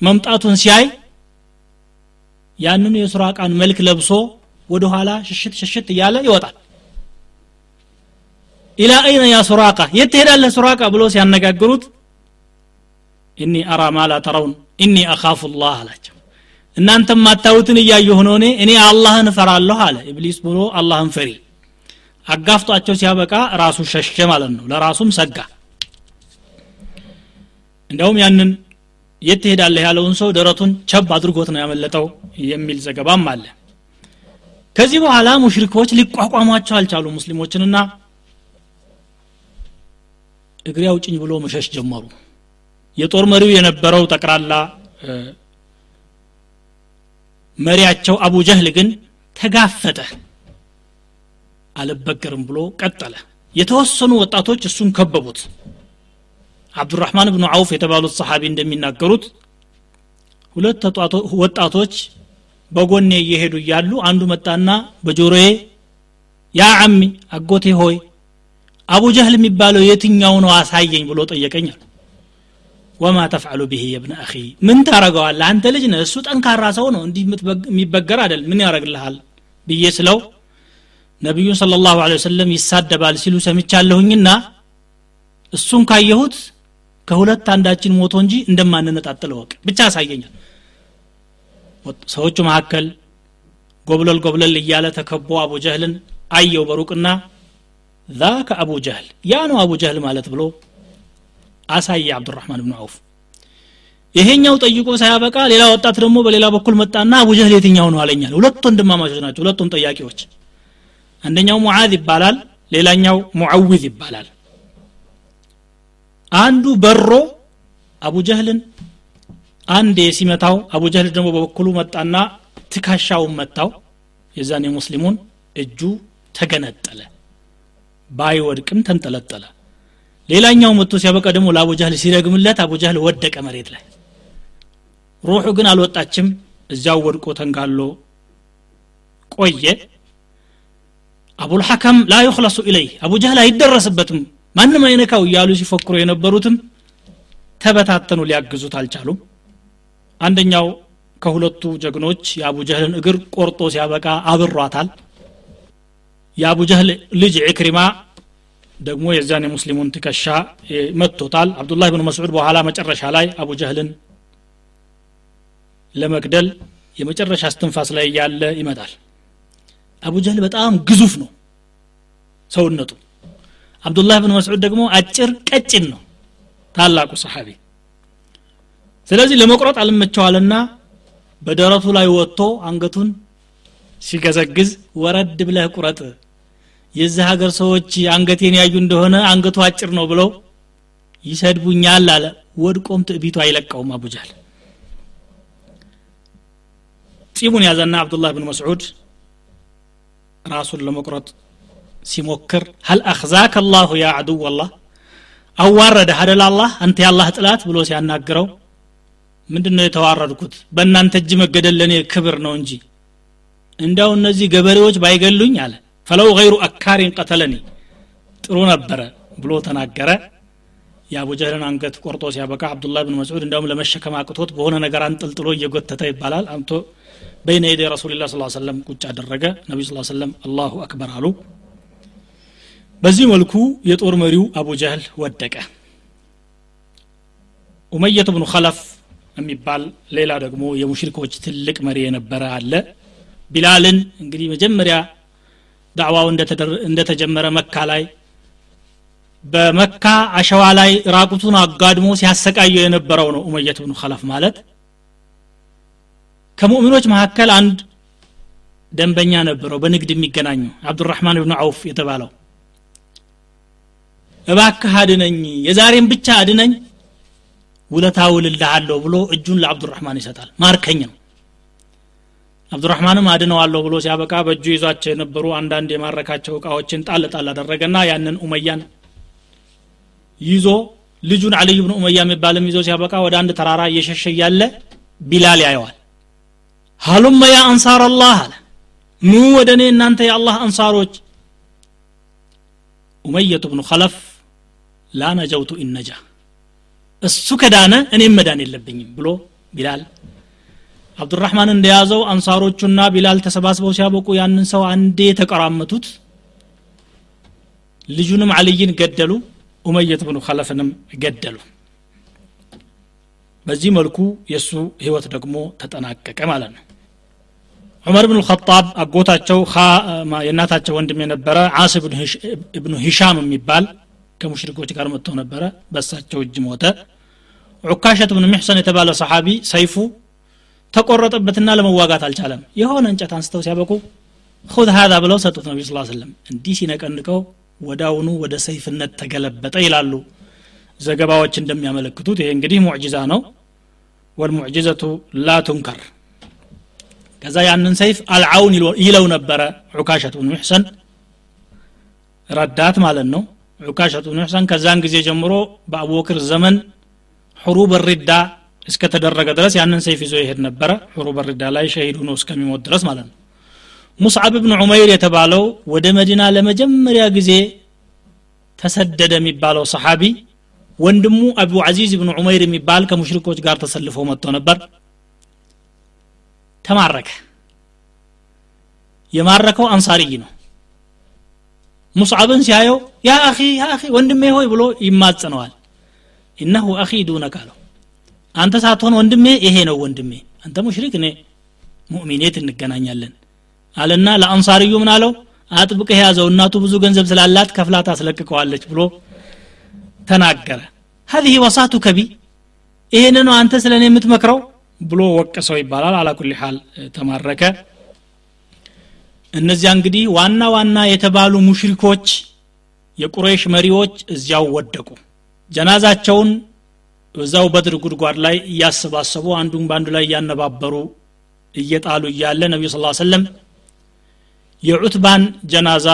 መምጣቱን ሲያይ ያንኑ የሱራቃን መልክ ለብሶ ወደ ኋላ ሽሽት ሽሽት እያለ ይወጣል። إلى أين يا سراقة? የት ትሄዳለህ ሱራቃ? ብሎ ሲያነጋግሩት إني أرى ما لا ترون إني أخاف الله አላቸው። እናንተ የማታዩትን እያየሁ ነው እኔ። እኔ አላህን እፈራለሁ አለ ኢብሊስ ብሎ አላህን ፈሪ አጋፍጧቸው ሲያበቃ ራሱ ሸሸ ማለት ነው። ለራሱም ሰጋ። እንዲያውም ያንን የት ትሄዳለህ ያለውን ሰው ደረቱን ቸብ አድርጎት ነው ያመለጠው የሚል ዘገባም አለ። ከዚህ በኋላ ሙሽሪኮች ሊቋቋሟቸው አልቻሉ ሙስሊሞችንና እግሬ አውጭኝ ብሎ መሸሽ ጀመሩ የጦር መሪው የነበረው ጠቅላላ መሪያቸው አቡ ጀህል ግን ተጋፈጠ። አልበገርም ብሎ ቀጠለ። የተወሰኑ ወጣቶች እሱን ከበቡት። አብዱራህማን ብኑ አውፍ የተባሉት ሰሓቢ እንደሚናገሩት ሁለት ወጣቶች በጎኔ እየሄዱ እያሉ አንዱ መጣና በጆሮዬ ያ አጎቴ ሆይ አቡ ጀህል የሚባለው የትኛው ነው አሳየኝ? ብሎ ጠየቀኛል ወማ ተፍዓሉ ብሄ የብነ አኺ። ምን ታረገዋለህ አንተ ልጅ ነህ። እሱ ጠንካራ ሰው ነው። እንዲህ የሚበገር አይደል ምን ያደረግልሃል ብዬ ስለው ነቢዩን ስለ ላሁ ወሰለም ይሳደባል ሲሉ ሰምቻለሁኝና እሱን ካየሁት ከሁለት አንዳችን ሞቶ እንጂ እንደማንነጣጥል ወቅ ብቻ ያሳየኛል ሰዎቹ መካከል ጎብለል ጎብለል እያለ ተከቦ አቡ ጀህልን አየው በሩቅና ዛከ አቡ ጀህል። ያ ነው አቡ ጀህል ማለት ብሎ አሳየ አብዱራህማን ብኑ አውፍ። ይሄኛው ጠይቆ ሳያበቃ ሌላ ወጣት ደግሞ በሌላ በኩል መጣና አቡ ጀህል የትኛው ነው? አለኛል ሁለት ወንድማማቾች ናቸው ሁለቱም ጠያቂዎች። አንደኛው ሙዓዝ ይባላል ሌላኛው ሙዓዊዝ ይባላል። አንዱ በሮ አቡ ጀህልን አንዴ ሲመታው አቡ ጀህል ደግሞ በበኩሉ መጣና ትካሻውን መታው። የዛን የሙስሊሙን እጁ ተገነጠለ ባይወድቅም ተንጠለጠለ ሌላኛው መጥቶ ሲያበቃ ደግሞ ለአቡ ጃህል ሲረግምለት አቡ ጃህል ወደቀ መሬት ላይ። ሩሑ ግን አልወጣችም። እዚያው ወድቆ ተንጋሎ ቆየ። አቡልሐከም ላ ዩክለሱ ኢለይ አቡ ጃህል አይደረስበትም ማንም አይነካው እያሉ ሲፎክሩ የነበሩትም ተበታተኑ ሊያግዙት አልቻሉም። አንደኛው ከሁለቱ ጀግኖች የአቡ ጀህልን እግር ቆርጦ ሲያበቃ አብሯታል። የአቡ ጀህል ልጅ ዕክሪማ ደግሞ የዛን የሙስሊሙን ትከሻ መጥቶታል። አብዱላህ ብን መስዑድ በኋላ መጨረሻ ላይ አቡ ጀህልን ለመግደል የመጨረሻ እስትንፋስ ላይ ያለ ይመጣል። አቡ ጀህል በጣም ግዙፍ ነው ሰውነቱ። አብዱላህ ብን መስዑድ ደግሞ አጭር ቀጭን ነው ታላቁ ሰሓቢ። ስለዚህ ለመቁረጥ አልመቸዋልና በደረቱ ላይ ወጥቶ አንገቱን ሲገዘግዝ ወረድ ብለህ ቁረጥ የዚህ ሀገር ሰዎች አንገቴን ያዩ እንደሆነ አንገቱ አጭር ነው ብለው ይሰድቡኛል አለ። ወድቆም ትዕቢቱ አይለቀውም አቡጃል ጺሙን ያዘና አብዱላህ ብን መስዑድ ራሱን ለመቁረጥ ሲሞክር ሀል አክዛከ አላሁ ያ አድው አላህ አዋረደህ አደል አላህ? አንተ የአላህ ጥላት? ብሎ ሲያናግረው ምንድን ነው የተዋረድኩት? በእናንተ እጅ መገደል ለእኔ ክብር ነው እንጂ. እንዲያው እነዚህ ገበሬዎች ባይገሉኝ? አለ ፈለው ገይሩ አካሪን ቀተለኒ ጥሩ ነበረ ብሎ ተናገረ። የአቡ ጀህልን አንገት ቆርጦ ሲያበቃ አብዱላህ ብን መስዑድ እንዲያውም ለመሸከም አቅቶት በሆነ ነገር አንጠልጥሎ እየጎተተ ይባላል። አምቶ በይነ የደ ረሱልላ ስ ሰለም ቁጭ አደረገ። ነቢዩ ስ ሰለም አላሁ አክበር አሉ። በዚህ መልኩ የጦር መሪው አቡ ጀህል ወደቀ። ኡመየት ብኑ ኸለፍ የሚባል ሌላ ደግሞ የሙሽሪኮች ትልቅ መሪ የነበረ አለ። ቢላልን እንግዲህ መጀመሪያ ዳዕዋው እንደተጀመረ መካ ላይ በመካ አሸዋ ላይ ራቁቱን አጋድሞ ሲያሰቃየው የነበረው ነው ኡመየት ብኑ ኸለፍ ማለት። ከሙእሚኖች መካከል አንድ ደንበኛ ነበረው በንግድ የሚገናኙ አብዱራህማን ብኑ አውፍ የተባለው። እባክህ አድነኝ የዛሬን ብቻ አድነኝ ውለታ ውልልሃለሁ ብሎ እጁን ለአብዱራህማን ይሰጣል። ማርከኝ ነው አብዱራህማንም አድነዋለሁ ብሎ ሲያበቃ በእጁ ይዟቸው የነበሩ አንዳንድ የማረካቸው እቃዎችን ጣል ጣል አደረገና ያንን ኡመያን ይዞ ልጁን አልይ ብን ኡመያ የሚባልም ይዞ ሲያበቃ ወደ አንድ ተራራ እየሸሸ እያለ ቢላል ያየዋል። ሀሉመ ያ አንሳር አላህ አለ። ኑ ወደ እኔ እናንተ የአላህ አንሳሮች። ኡመየቱ ብኑ ኸለፍ ላ ነጀውቱ ኢነጃ እሱ ከዳነ እኔም መዳን የለብኝም ብሎ ቢላል አብዱራህማን እንደያዘው አንሳሮቹና ቢላል ተሰባስበው ሲያበቁ ያንን ሰው አንዴ ተቀራመቱት። ልጁንም አልይን ገደሉ ኡመየት ብኑ ኸለፍንም ገደሉ። በዚህ መልኩ የእሱ ህይወት ደግሞ ተጠናቀቀ ማለት ነው። ዑመር ብን ልኸጣብ አጎታቸው የእናታቸው ወንድም የነበረ ዓስ እብኑ ሂሻም የሚባል ከሙሽሪኮች ጋር መጥቶ ነበረ። በሳቸው እጅ ሞተ። ዑካሸት ብን ምሕሰን የተባለ ሰሓቢ ሰይፉ ተቆረጠበትና ለመዋጋት አልቻለም። የሆነ እንጨት አንስተው ሲያበቁ ሁድ ሀዛ ብለው ሰጡት ነቢ ስ ስለም እንዲህ ሲነቀንቀው ወዳውኑ ወደ ሰይፍነት ተገለበጠ ይላሉ። ዘገባዎች እንደሚያመለክቱት ይሄ እንግዲህ ሙዕጂዛ ነው። والمعجزة لا تنكر። ከዛ ያንን ሰይፍ አልዓውን ይለው ነበረ ዑካሸት ብን ሙሕሰን ረዳት ማለት ነው። ዑካሸት ብን ሙሕሰን ከዛን ጊዜ ጀምሮ በአቡበክር ዘመን ሕሩብ ሪዳ እስከተደረገ ድረስ ያንን ሰይፍ ይዞ ይሄድ ነበረ። ሕሩብ ሪዳ ላይ ሸሂድ ሆኖ እስከሚሞት ድረስ ማለት ነው። ሙስዓብ ብን ዑመይር የተባለው ወደ መዲና ለመጀመሪያ ጊዜ ተሰደደ የሚባለው ሰሓቢ ወንድሙ አቡ ዓዚዝ ብን ዑመይር የሚባል ከሙሽሪኮች ጋር ተሰልፎ መጥቶ ነበር። ተማረከ። የማረከው አንሳሪይ ነው። ሙስዓብን ሲያየው ያ አኺ ያ አኺ ወንድሜ ሆይ ብሎ ይማጽነዋል إنه أخي دونك አለው አንተ ሳትሆን ወንድሜ ይሄ ነው ወንድሜ። አንተ ሙሽሪክ እኔ ሙእሚን የት እንገናኛለን አለና ለአንሳርዩ ምን አለው? አጥብቅህ ያዘው እናቱ ብዙ ገንዘብ ስላላት ከፍላት አስለቅቀዋለች ብሎ ተናገረ። هذه وصاتك بي ይህን ነው አንተ ስለኔ የምትመክረው ብሎ ወቅሰው ይባላል። አላኩል ሃል ተማረከ። እነዚያ እንግዲህ ዋና ዋና የተባሉ ሙሽሪኮች የቁሬሽ መሪዎች እዚያው ወደቁ። ጀናዛቸውን እዛው በድር ጉድጓድ ላይ እያሰባሰቡ አንዱን በአንዱ ላይ እያነባበሩ እየጣሉ እያለ ነቢዩ ስ ሰለም የዑትባን ጀናዛ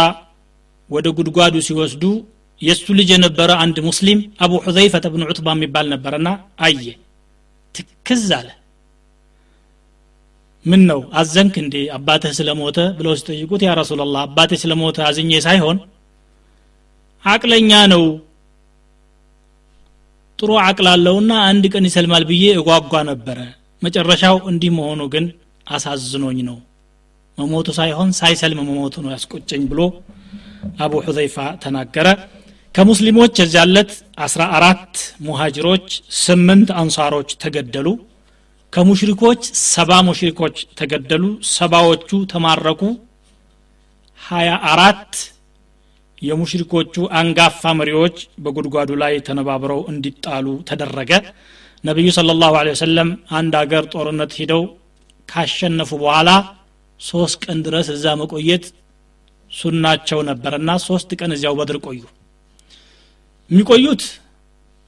ወደ ጉድጓዱ ሲወስዱ የእሱ ልጅ የነበረ አንድ ሙስሊም አቡ ሑዘይፈት ብን ዑትባ የሚባል ነበረና አየ። ትክዝ አለ። ምን ነው አዘንክ እንዴ? አባትህ ስለሞተ ብለው ሲጠይቁት ያ ረሱላላህ አባቴ ስለሞተ አዝኜ ሳይሆን አቅለኛ ነው ጥሩ አቅል አለውና አንድ ቀን ይሰልማል ብዬ እጓጓ ነበረ። መጨረሻው እንዲህ መሆኑ ግን አሳዝኖኝ ነው። መሞቱ ሳይሆን ሳይሰልም መሞቱ ነው ያስቆጨኝ ብሎ አቡ ሑዘይፋ ተናገረ። ከሙስሊሞች የዚያለት አስራ አራት ሙሃጅሮች ስምንት አንሳሮች ተገደሉ። ከሙሽሪኮች ሰባ ሙሽሪኮች ተገደሉ። ሰባዎቹ ተማረኩ። ሀያ አራት የሙሽሪኮቹ አንጋፋ መሪዎች በጉድጓዱ ላይ ተነባብረው እንዲጣሉ ተደረገ። ነቢዩ ስለ ላሁ ወሰለም አንድ አገር ጦርነት ሂደው ካሸነፉ በኋላ ሶስት ቀን ድረስ እዛ መቆየት ሱናቸው ነበርና ሶስት ቀን እዚያው በድር ቆዩ። የሚቆዩት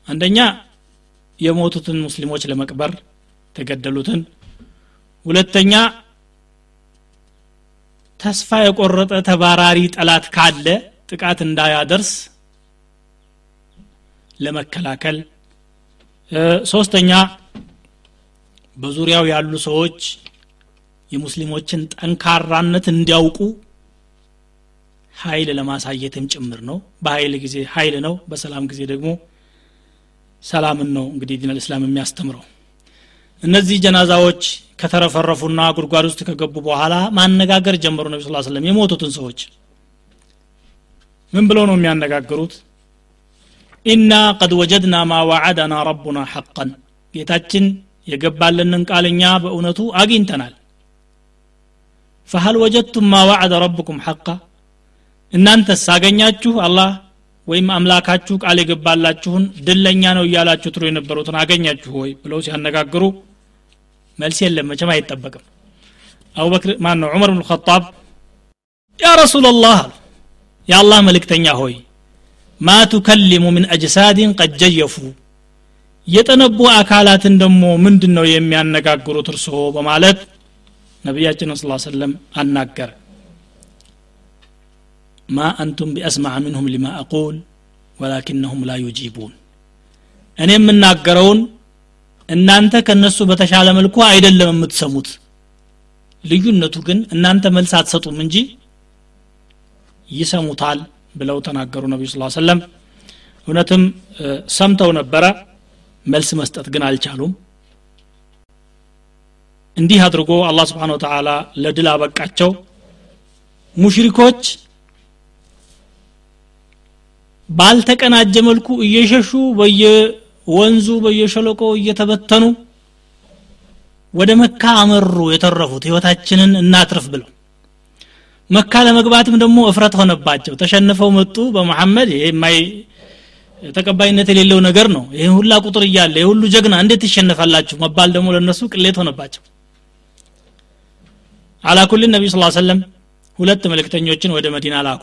አንደኛ የሞቱትን ሙስሊሞች ለመቅበር ተገደሉትን። ሁለተኛ ተስፋ የቆረጠ ተባራሪ ጠላት ካለ ጥቃት እንዳያደርስ ለመከላከል። ሶስተኛ በዙሪያው ያሉ ሰዎች የሙስሊሞችን ጠንካራነት እንዲያውቁ ኃይል ለማሳየትም ጭምር ነው። በኃይል ጊዜ ኃይል ነው። በሰላም ጊዜ ደግሞ ሰላምን ነው እንግዲህ ዲን ልእስላም የሚያስተምረው። እነዚህ ጀናዛዎች ከተረፈረፉና ጉድጓድ ውስጥ ከገቡ በኋላ ማነጋገር ጀመሩ። ነቢ ስ ስለም የሞቱትን ሰዎች ምን ብለው ነው የሚያነጋግሩት? ኢና ቀድ ወጀድና ማ ዋዓደና ረቡና ሐቀን. ጌታችን የገባልንን ቃልኛ በእውነቱ አግኝተናል። ፈሀል ወጀድቱም ማ ዋዓደ ረብኩም ሐቃ? እናንተስ አገኛችሁ አላህ ወይም አምላካችሁ ቃል የገባላችሁን ድለኛ ነው እያላችሁ ትሉ የነበሩትን አገኛችሁ ወይ? ብለው ሲያነጋግሩ መልስ የለም መቼም አይጠበቅም። አቡበክር ማን ነው ዑመር ብን ኸጣብ ያ ረሱላላህ አሉ የአላህ መልእክተኛ ሆይ ማ ቱከሊሙ ምን አጅሳድን ቀድ ጀየፉ የጠነቡ አካላትን ደግሞ ምንድን ነው የሚያነጋግሩት? እርስዎ በማለት ነቢያችን ስ ሰለም አናገረ። ማ አንቱም ቢአስማዕ ምንሁም ሊማ አቁል ወላኪነሁም ላ ዩጂቡን። እኔ የምናገረውን እናንተ ከነሱ በተሻለ መልኩ አይደለም የምትሰሙት። ልዩነቱ ግን እናንተ መልስ አትሰጡም እንጂ ይሰሙታል ብለው ተናገሩ ነቢዩ ስ ሰለም እውነትም ሰምተው ነበረ መልስ መስጠት ግን አልቻሉም። እንዲህ አድርጎ አላህ ስብሓን ወተላ ለድል አበቃቸው። ሙሽሪኮች ባልተቀናጀ መልኩ እየሸሹ በየወንዙ በየሸለቆ እየተበተኑ ወደ መካ አመሩ የተረፉት። ህይወታችንን እናትርፍ ብለው መካ ለመግባትም ደግሞ እፍረት ሆነባቸው። ተሸንፈው መጡ በመሐመድ። ይሄ የማይ ተቀባይነት የሌለው ነገር ነው። ይህ ሁላ ቁጥር እያለ ይህ ሁሉ ጀግና እንዴት ትሸነፋላችሁ መባል ደግሞ ለነሱ ቅሌት ሆነባቸው። አላኩልን ነቢ ስ ሰለም ሁለት መልእክተኞችን ወደ መዲና ላኩ።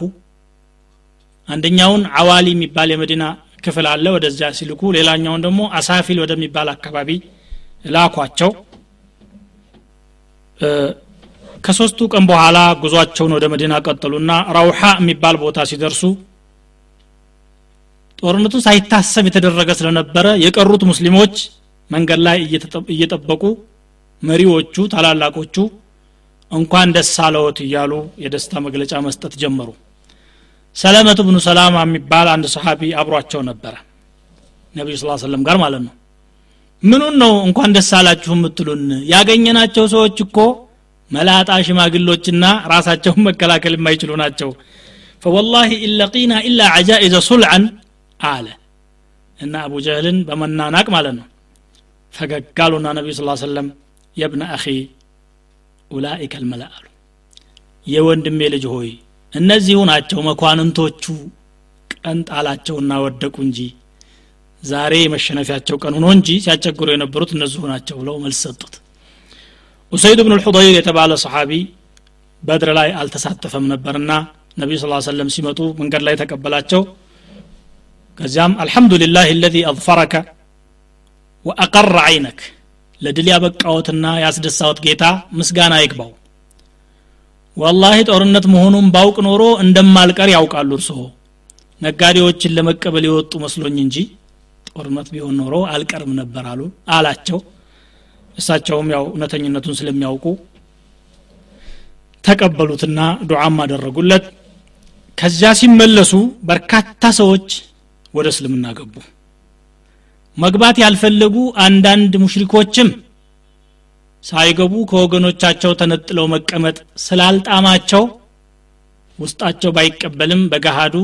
አንደኛውን አዋሊ የሚባል የመዲና ክፍል አለ ወደዚያ ሲልኩ ሌላኛውን ደግሞ አሳፊል ወደሚባል አካባቢ ላኳቸው ከሶስቱ ቀን በኋላ ጉዟቸውን ወደ መዲና ቀጠሉና ራውሓ የሚባል ቦታ ሲደርሱ ጦርነቱ ሳይታሰብ የተደረገ ስለነበረ የቀሩት ሙስሊሞች መንገድ ላይ እየጠበቁ መሪዎቹ ታላላቆቹ እንኳን ደስ አለዎት እያሉ የደስታ መግለጫ መስጠት ጀመሩ። ሰለመት ብኑ ሰላማ የሚባል አንድ ሰሓቢ አብሯቸው ነበረ ነቢዩ ስ ሰለም ጋር ማለት ነው። ምኑን ነው እንኳን ደስ አላችሁ የምትሉን? ያገኘናቸው ሰዎች እኮ መላጣ ሽማግሎችና ራሳቸውን መከላከል የማይችሉ ናቸው። ፈወላሂ ኢለቂና ኢላ አጃኢዘ ሱልዓን አለ። እና አቡ ጀህልን በመናናቅ ማለት ነው። ፈገግ አሉና ነቢዩ ስ ሰለም የብነ አኺ ኡላኢከ ልመላ አሉ የወንድሜ ልጅ ሆይ እነዚሁ ናቸው መኳንንቶቹ ቀን ጣላቸውና ወደቁ እንጂ ዛሬ የመሸነፊያቸው ቀን ሆኖ እንጂ ሲያስቸግሩ የነበሩት እነዚሁ ናቸው ብለው መልስ ሰጡት ኡሰይድ ብን ልሑደይር የተባለ ሰሓቢ በድር ላይ አልተሳተፈም ነበርና ነቢዩ ስ ሰለም ሲመጡ መንገድ ላይ ተቀበላቸው። ከዚያም አልሐምዱሊላህ ለዚ አظፈረከ ወአቀረ አይነክ ለድል ያበቃዎትና ያስደሳዎት ጌታ ምስጋና ይግባው። ወላሂ ጦርነት መሆኑን ባውቅ ኖሮ እንደማልቀር ያውቃሉ እርስዎ። ነጋዴዎችን ለመቀበል የወጡ መስሎኝ እንጂ ጦርነት ቢሆን ኖሮ አልቀርም ነበር አሉ አላቸው እሳቸውም ያው እውነተኝነቱን ስለሚያውቁ ተቀበሉትና ዱዓም አደረጉለት። ከዚያ ሲመለሱ በርካታ ሰዎች ወደ እስልምና ገቡ። መግባት ያልፈለጉ አንዳንድ ሙሽሪኮችም ሳይገቡ ከወገኖቻቸው ተነጥለው መቀመጥ ስላልጣማቸው ውስጣቸው ባይቀበልም በገሃዱ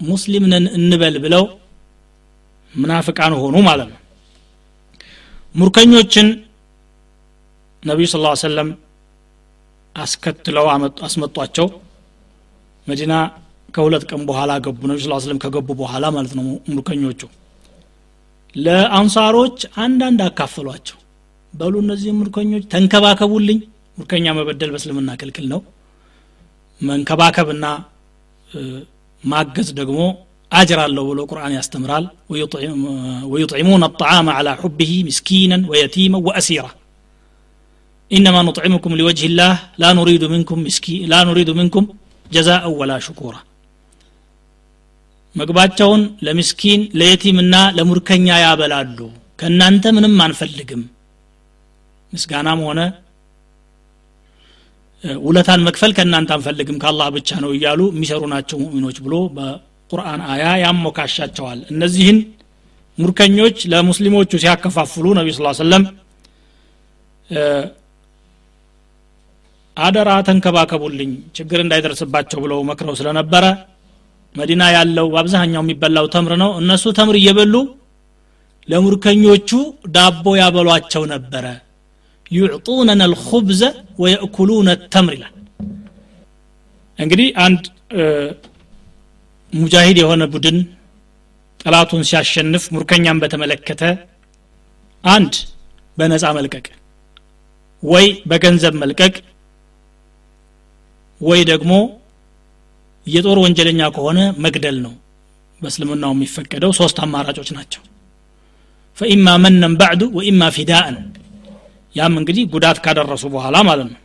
ሙስሊም እንበል ብለው ምናፍቃን ሆኑ ማለት ነው ሙርከኞችን ነቢዩ ስ ሰለም አስከትለው አስመጧቸው። መዲና ከሁለት ቀን በኋላ ገቡ። ነቢ ስ ስለም ከገቡ በኋላ ማለት ነው ሙርከኞቹ። ለአንሳሮች አንዳንድ አካፈሏቸው። በሉ እነዚህ ምርኮኞች ተንከባከቡልኝ። ምርኮኛ መበደል በእስልምና ክልክል ነው። መንከባከብና ማገዝ ደግሞ አጅር አለው ብሎ ቁርአን ያስተምራል ወዩጥዒሙን አጣዓመ ዓላ ሑብህ ምስኪናን ወየቲማ ወአሲራ إنما نطعمكم لوجه الله لا نريد منكم مسكي لا نريد منكم جزاء ولا شكورا መግባቸውን ለምስኪን ለየቲምና ለሙርከኛ ያበላሉ ከእናንተ ምንም አንፈልግም ምስጋናም ሆነ ውለታን መክፈል ከእናንተ አንፈልግም ከአላህ ብቻ ነው እያሉ የሚሰሩ ናቸው ሙእሚኖች ብሎ በቁርአን አያ ያሞካሻቸዋል። እነዚህን ሙርከኞች ለሙስሊሞቹ ሲያከፋፍሉ ነቢ ስ ሰለም አደራ ተንከባከቡልኝ ችግር እንዳይደርስባቸው ብለው መክረው ስለነበረ መዲና ያለው በአብዛኛው የሚበላው ተምር ነው። እነሱ ተምር እየበሉ ለሙርከኞቹ ዳቦ ያበሏቸው ነበረ። ዩዕጡነን አልኹብዘ ወየእኩሉነ ተምር ይላል። እንግዲህ አንድ ሙጃሂድ የሆነ ቡድን ጠላቱን ሲያሸንፍ ሙርከኛን በተመለከተ አንድ በነፃ መልቀቅ ወይ በገንዘብ መልቀቅ ወይ ደግሞ የጦር ወንጀለኛ ከሆነ መግደል ነው። በእስልምናው የሚፈቀደው ሶስት አማራጮች ናቸው። ፈኢማ መነን ባዕዱ ወኢማ ፊዳእን ያም እንግዲህ ጉዳት ካደረሱ በኋላ ማለት ነው።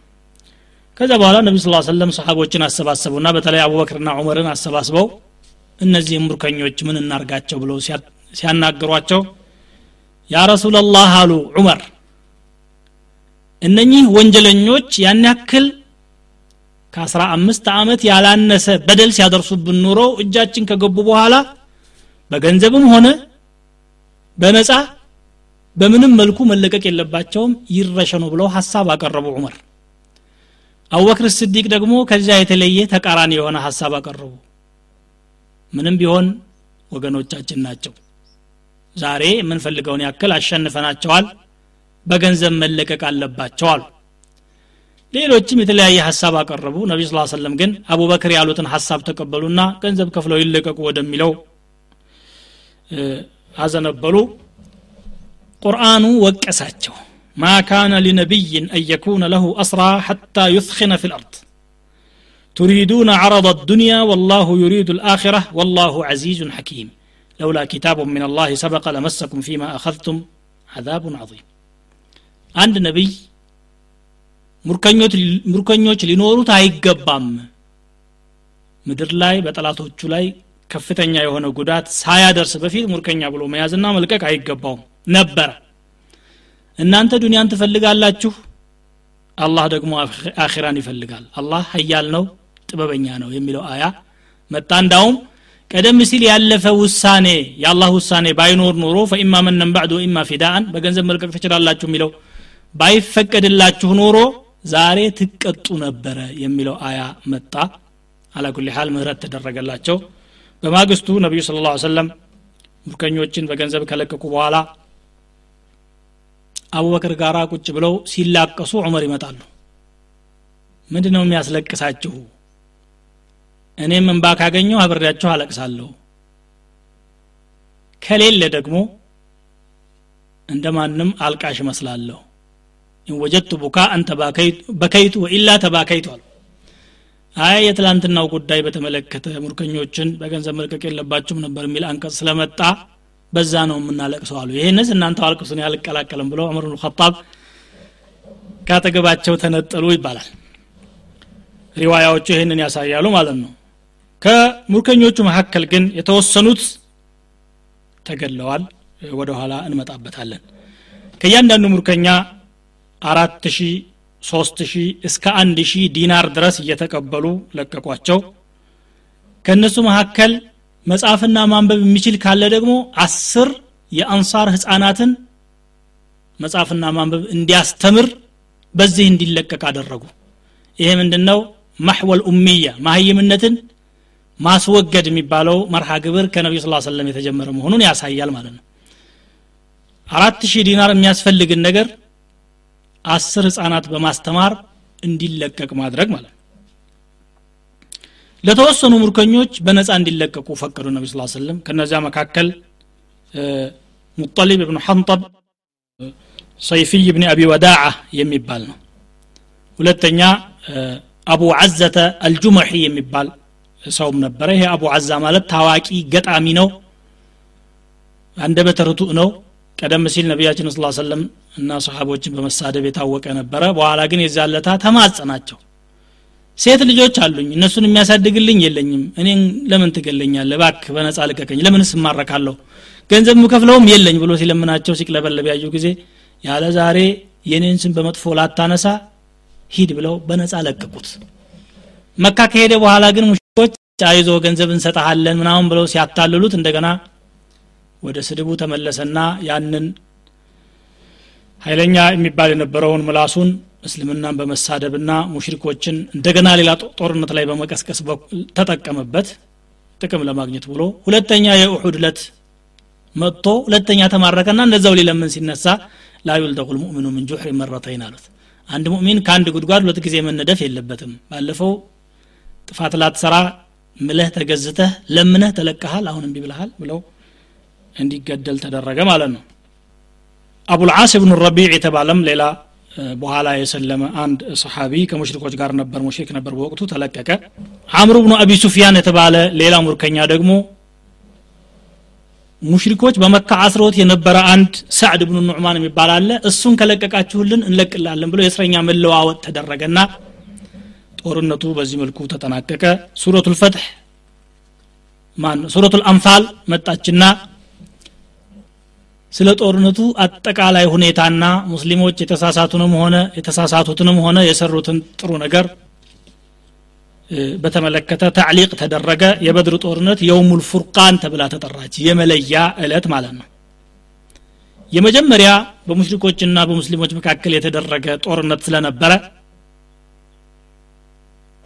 ከዛ በኋላ ነቢ ስ ሰለም ሰሓቦችን አሰባሰቡና በተለይ አቡበክርና ዑመርን አሰባስበው እነዚህ ሙርከኞች ምን እናርጋቸው ብለው ሲያናግሯቸው ያ ረሱላላህ አሉ ዑመር። እነኚህ ወንጀለኞች ያን ያክል ከአስራ አምስት ዓመት ያላነሰ በደል ሲያደርሱብን ኑሮ እጃችን ከገቡ በኋላ በገንዘብም ሆነ በነፃ በምንም መልኩ መለቀቅ የለባቸውም ይረሸኑ ብለው ሀሳብ አቀረቡ ዑመር። አቡበክር ስዲቅ ደግሞ ከዚያ የተለየ ተቃራኒ የሆነ ሀሳብ አቀረቡ ምንም ቢሆን ወገኖቻችን ናቸው ዛሬ የምንፈልገውን ያክል አሸንፈናቸዋል በገንዘብ መለቀቅ አለባቸው አሉ ሌሎችም የተለያየ ሀሳብ አቀረቡ ነቢ ስ ሰለም ግን አቡበክር ያሉትን ሀሳብ ተቀበሉና ገንዘብ ከፍለው ይለቀቁ ወደሚለው አዘነበሉ ቁርአኑ ወቀሳቸው ما كان لنبي أن يكون له أسرى حتى يثخن في الأرض تريدون عرض الدنيا والله يريد الآخرة والله عزيز حكيم لولا كتاب من الله سبق لمسكم فيما أخذتم عذاب عظيم عند نبي ሙርከኞች ሊኖሩት አይገባም ምድር ላይ በጠላቶቹ ላይ ከፍተኛ የሆነ ጉዳት ሳያደርስ በፊት ሙርከኛ ብሎ መያዝና መልቀቅ አይገባውም ነበረ እናንተ ዱንያን ትፈልጋላችሁ አላህ ደግሞ አኺራን ይፈልጋል አላህ ሀያል ነው ጥበበኛ ነው የሚለው አያ መጣ። እንዳውም ቀደም ሲል ያለፈ ውሳኔ የአላህ ውሳኔ ባይኖር ኖሮ ፈኢማ መነን ባዕድ ወኢማ ፊዳአን በገንዘብ መልቀቅ ትችላላችሁ የሚለው ባይፈቀድላችሁ ኖሮ ዛሬ ትቀጡ ነበረ የሚለው አያ መጣ። አላኩል ሀል ምህረት ተደረገላቸው። በማግስቱ ነቢዩ ስለ ላ ሰለም ሙርከኞችን በገንዘብ ከለቀቁ በኋላ አቡበክር ጋራ ቁጭ ብለው ሲላቀሱ ዑመር ይመጣሉ። ምንድ ነው የሚያስለቅሳችሁ እኔም እንባ ካገኘው አብሬያቸው አለቅሳለሁ። ከሌለ ደግሞ እንደ ማንም አልቃሽ መስላለሁ إن وجدت بكاء بكيت وإلا تباكيت አሉ አይ የትላንትናው ጉዳይ በተመለከተ ምርኮኞችን በገንዘብ መልቀቅ የለባቸውም ነበር የሚል አንቀጽ ስለመጣ በዛ ነው የምናለቅሰው አሉ። ይህንስ እናንተ አልቅሱን ያልቀላቀልም ብለው ዑመር ብን ኸጣብ ካጠገባቸው ተነጠሉ ይባላል። ሪዋያዎቹ ይህንን ያሳያሉ ማለት ነው ከሙርከኞቹ መካከል ግን የተወሰኑት ተገድለዋል። ወደ ኋላ እንመጣበታለን። ከእያንዳንዱ ሙርከኛ አራት ሺህ ሶስት ሺህ እስከ አንድ ሺህ ዲናር ድረስ እየተቀበሉ ለቀቋቸው። ከእነሱ መካከል መጽሐፍና ማንበብ የሚችል ካለ ደግሞ አስር የአንሳር ህፃናትን መጽሐፍና ማንበብ እንዲያስተምር በዚህ እንዲለቀቅ አደረጉ። ይሄ ምንድነው? ማሕወል ኡሚያ ማህይምነትን ማስወገድ የሚባለው መርሃ ግብር ከነቢዩ ስ ሰለም የተጀመረ መሆኑን ያሳያል ማለት ነው። አራት ሺህ ዲናር የሚያስፈልግን ነገር አስር ህጻናት በማስተማር እንዲለቀቅ ማድረግ ማለት ነው። ለተወሰኑ ሙርከኞች በነፃ እንዲለቀቁ ፈቀዱ ነቢ ስ ሰለም ከነዚያ መካከል ሙጠሊብ ብኑ ሐንጠብ ሰይፊይ ብን አቢ ወዳዓ የሚባል ነው። ሁለተኛ አቡ ዓዘተ አልጁመሒ የሚባል ሰውም ነበረ። ይሄ አቡ ዓዛ ማለት ታዋቂ ገጣሚ ነው አንደበተ ርቱዕ ነው። ቀደም ሲል ነቢያችን ስ ሰለም እና ሰሓቦችን በመሳደብ የታወቀ ነበረ። በኋላ ግን የዛለታ ተማጸናቸው። ሴት ልጆች አሉኝ እነሱን የሚያሳድግልኝ የለኝም። እኔን ለምን ትገለኛለ ባክ በነጻ ልቀቀኝ። ለምን ስማረካለሁ ገንዘብ ምከፍለውም የለኝ ብሎ ሲለምናቸው ሲቅለበለብ ያዩ ጊዜ ያለ ዛሬ የኔን ስም በመጥፎ ላታነሳ ሂድ ብለው በነጻ ለቀቁት መካ ከሄደ በኋላ ግን ሙሽኮች አይዞ ገንዘብ እንሰጠሃለን ምናምን ብለው ሲያታልሉት እንደገና ወደ ስድቡ ተመለሰና ያንን ኃይለኛ የሚባል የነበረውን ምላሱን እስልምናን በመሳደብና ሙሽሪኮችን እንደገና ሌላ ጦርነት ላይ በመቀስቀስ ተጠቀመበት ጥቅም ለማግኘት ብሎ ሁለተኛ የኡሑድ ለት መጥቶ ሁለተኛ ተማረከና እንደዛው ሊለምን ሲነሳ ላ ዩልደቁ ልሙእሚኑ ምን ጁሕሪ መረተይን አሉት። አንድ ሙእሚን ከአንድ ጉድጓድ ሁለት ጊዜ መነደፍ የለበትም። ባለፈው ጥፋት ላትሰራ ምለህ ተገዝተህ ለምነህ ተለቀሃል አሁን እምቢ ብልሃል ብለው እንዲገደል ተደረገ ማለት ነው። አቡልዓስ ብኑ ረቢዕ የተባለም ሌላ በኋላ የሰለመ አንድ ሰሓቢ ከሙሽሪኮች ጋር ነበር ሙሽሪክ ነበር። በወቅቱ ተለቀቀ። አምሩ ብኑ አቢ ሱፊያን የተባለ ሌላ ሙርከኛ ደግሞ ሙሽሪኮች በመካ አስሮት የነበረ አንድ ሳዕድ ብኑ ኑዕማን የሚባል አለ። እሱን ከለቀቃችሁልን እንለቅላለን ብሎ የእስረኛ መለዋወጥ ተደረገና ጦርነቱ በዚህ መልኩ ተጠናቀቀ። ሱረቱ ልፈትሕ ማን ሱረቱ ልአንፋል መጣችና ስለ ጦርነቱ አጠቃላይ ሁኔታና ሙስሊሞች የተሳሳቱንም ሆነ የተሳሳቱትንም ሆነ የሰሩትን ጥሩ ነገር በተመለከተ ታዕሊቅ ተደረገ። የበድር ጦርነት የውሙል ፉርቃን ተብላ ተጠራች። የመለያ እለት ማለት ነው። የመጀመሪያ በሙሽሪኮችና በሙስሊሞች መካከል የተደረገ ጦርነት ስለነበረ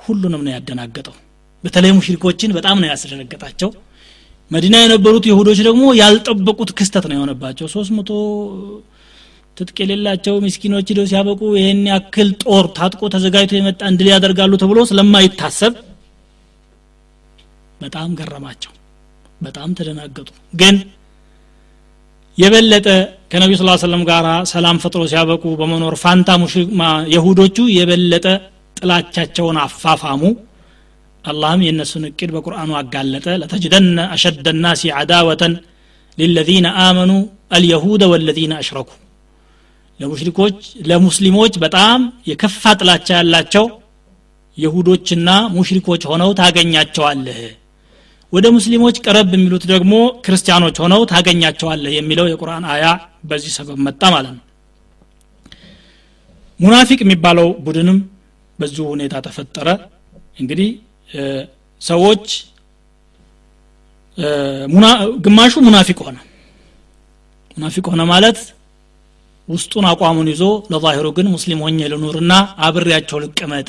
ሁሉንም ነው ያደናገጠው። በተለይ ሙሽሪኮችን በጣም ነው ያስደነገጣቸው። መዲና የነበሩት ይሁዶች ደግሞ ያልጠበቁት ክስተት ነው የሆነባቸው። ሶስት መቶ ትጥቅ የሌላቸው ምስኪኖች ሂደው ሲያበቁ ይህን ያክል ጦር ታጥቆ ተዘጋጅቶ የመጣ እንድል ያደርጋሉ ተብሎ ስለማይታሰብ በጣም ገረማቸው በጣም ተደናገጡ። ግን የበለጠ ከነቢዩ ስ ሰለም ጋር ሰላም ፈጥሮ ሲያበቁ በመኖር ፋንታ የሁዶቹ የበለጠ ጥላቻቸውን አፋፋሙ። አላህም የእነሱን እቅድ በቁርአኑ አጋለጠ። ለተጅደነ አሸደ ናሲ አዳወተን ሊለዚነ አመኑ አልየሁደ ወለዚነ አሽረኩ። ለሙሽሪኮች ለሙስሊሞች በጣም የከፋ ጥላቻ ያላቸው የሁዶችና ሙሽሪኮች ሆነው ታገኛቸዋለህ። ወደ ሙስሊሞች ቀረብ የሚሉት ደግሞ ክርስቲያኖች ሆነው ታገኛቸዋለህ የሚለው የቁርአን አያ በዚህ ሰበብ መጣ ማለት ነው። ሙናፊቅ የሚባለው ቡድንም በዚሁ ሁኔታ ተፈጠረ። እንግዲህ ሰዎች ግማሹ ሙናፊቅ ሆነ። ሙናፊቅ ሆነ ማለት ውስጡን አቋሙን ይዞ ለዛሂሩ ግን ሙስሊም ሆኜ ልኑርና አብሬያቸው ልቀመጥ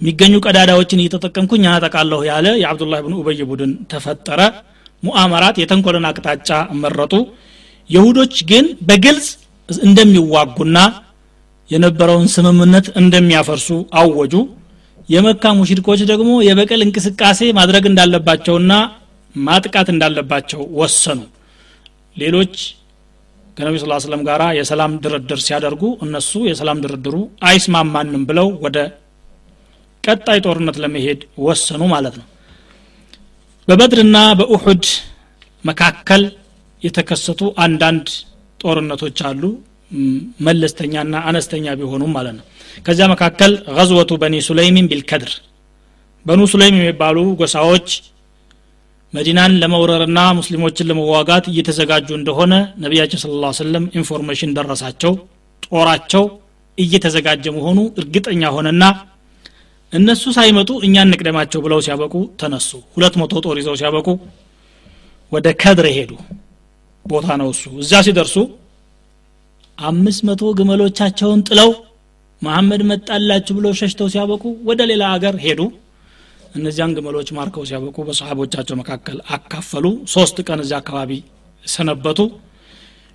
የሚገኙ ቀዳዳዎችን እየተጠቀምኩኝ አናጠቃለሁ ያለ የአብዱላህ ብን ኡበይ ቡድን ተፈጠረ። ሙአመራት የተንኮልን አቅጣጫ መረጡ። የሁዶች ግን በግልጽ እንደሚዋጉና የነበረውን ስምምነት እንደሚያፈርሱ አወጁ። የመካ ሙሽሪኮች ደግሞ የበቀል እንቅስቃሴ ማድረግ እንዳለባቸውና ማጥቃት እንዳለባቸው ወሰኑ። ሌሎች ከነቢ ስ ስለም ጋር የሰላም ድርድር ሲያደርጉ እነሱ የሰላም ድርድሩ አይስማማንም ብለው ወደ ቀጣይ ጦርነት ለመሄድ ወሰኑ ማለት ነው። በበድርና በኡሑድ መካከል የተከሰቱ አንዳንድ ጦርነቶች አሉ መለስተኛና አነስተኛ ቢሆኑም ማለት ነው። ከዚያ መካከል غزوة بني سليم بالكدر። በኑ ሱለይም የሚባሉ ጎሳዎች መዲናን ለመውረርና ሙስሊሞችን ለመዋጋት እየተዘጋጁ እንደሆነ ነቢያችን ስለ ላ ሰለም information ደረሳቸው። ጦራቸው እየተዘጋጀ መሆኑ እርግጠኛ ሆነና እነሱ ሳይመጡ እኛ እንቅደማቸው ብለው ሲያበቁ ተነሱ። ሁለት መቶ ጦር ይዘው ሲያበቁ ወደ ከድር ሄዱ። ቦታ ነው እሱ። እዚያ ሲደርሱ አምስት መቶ ግመሎቻቸውን ጥለው መሐመድ መጣላችሁ ብለው ሸሽተው ሲያበቁ ወደ ሌላ አገር ሄዱ። እነዚያን ግመሎች ማርከው ሲያበቁ በሰሃቦቻቸው መካከል አካፈሉ። ሶስት ቀን እዚያ አካባቢ ሰነበቱ።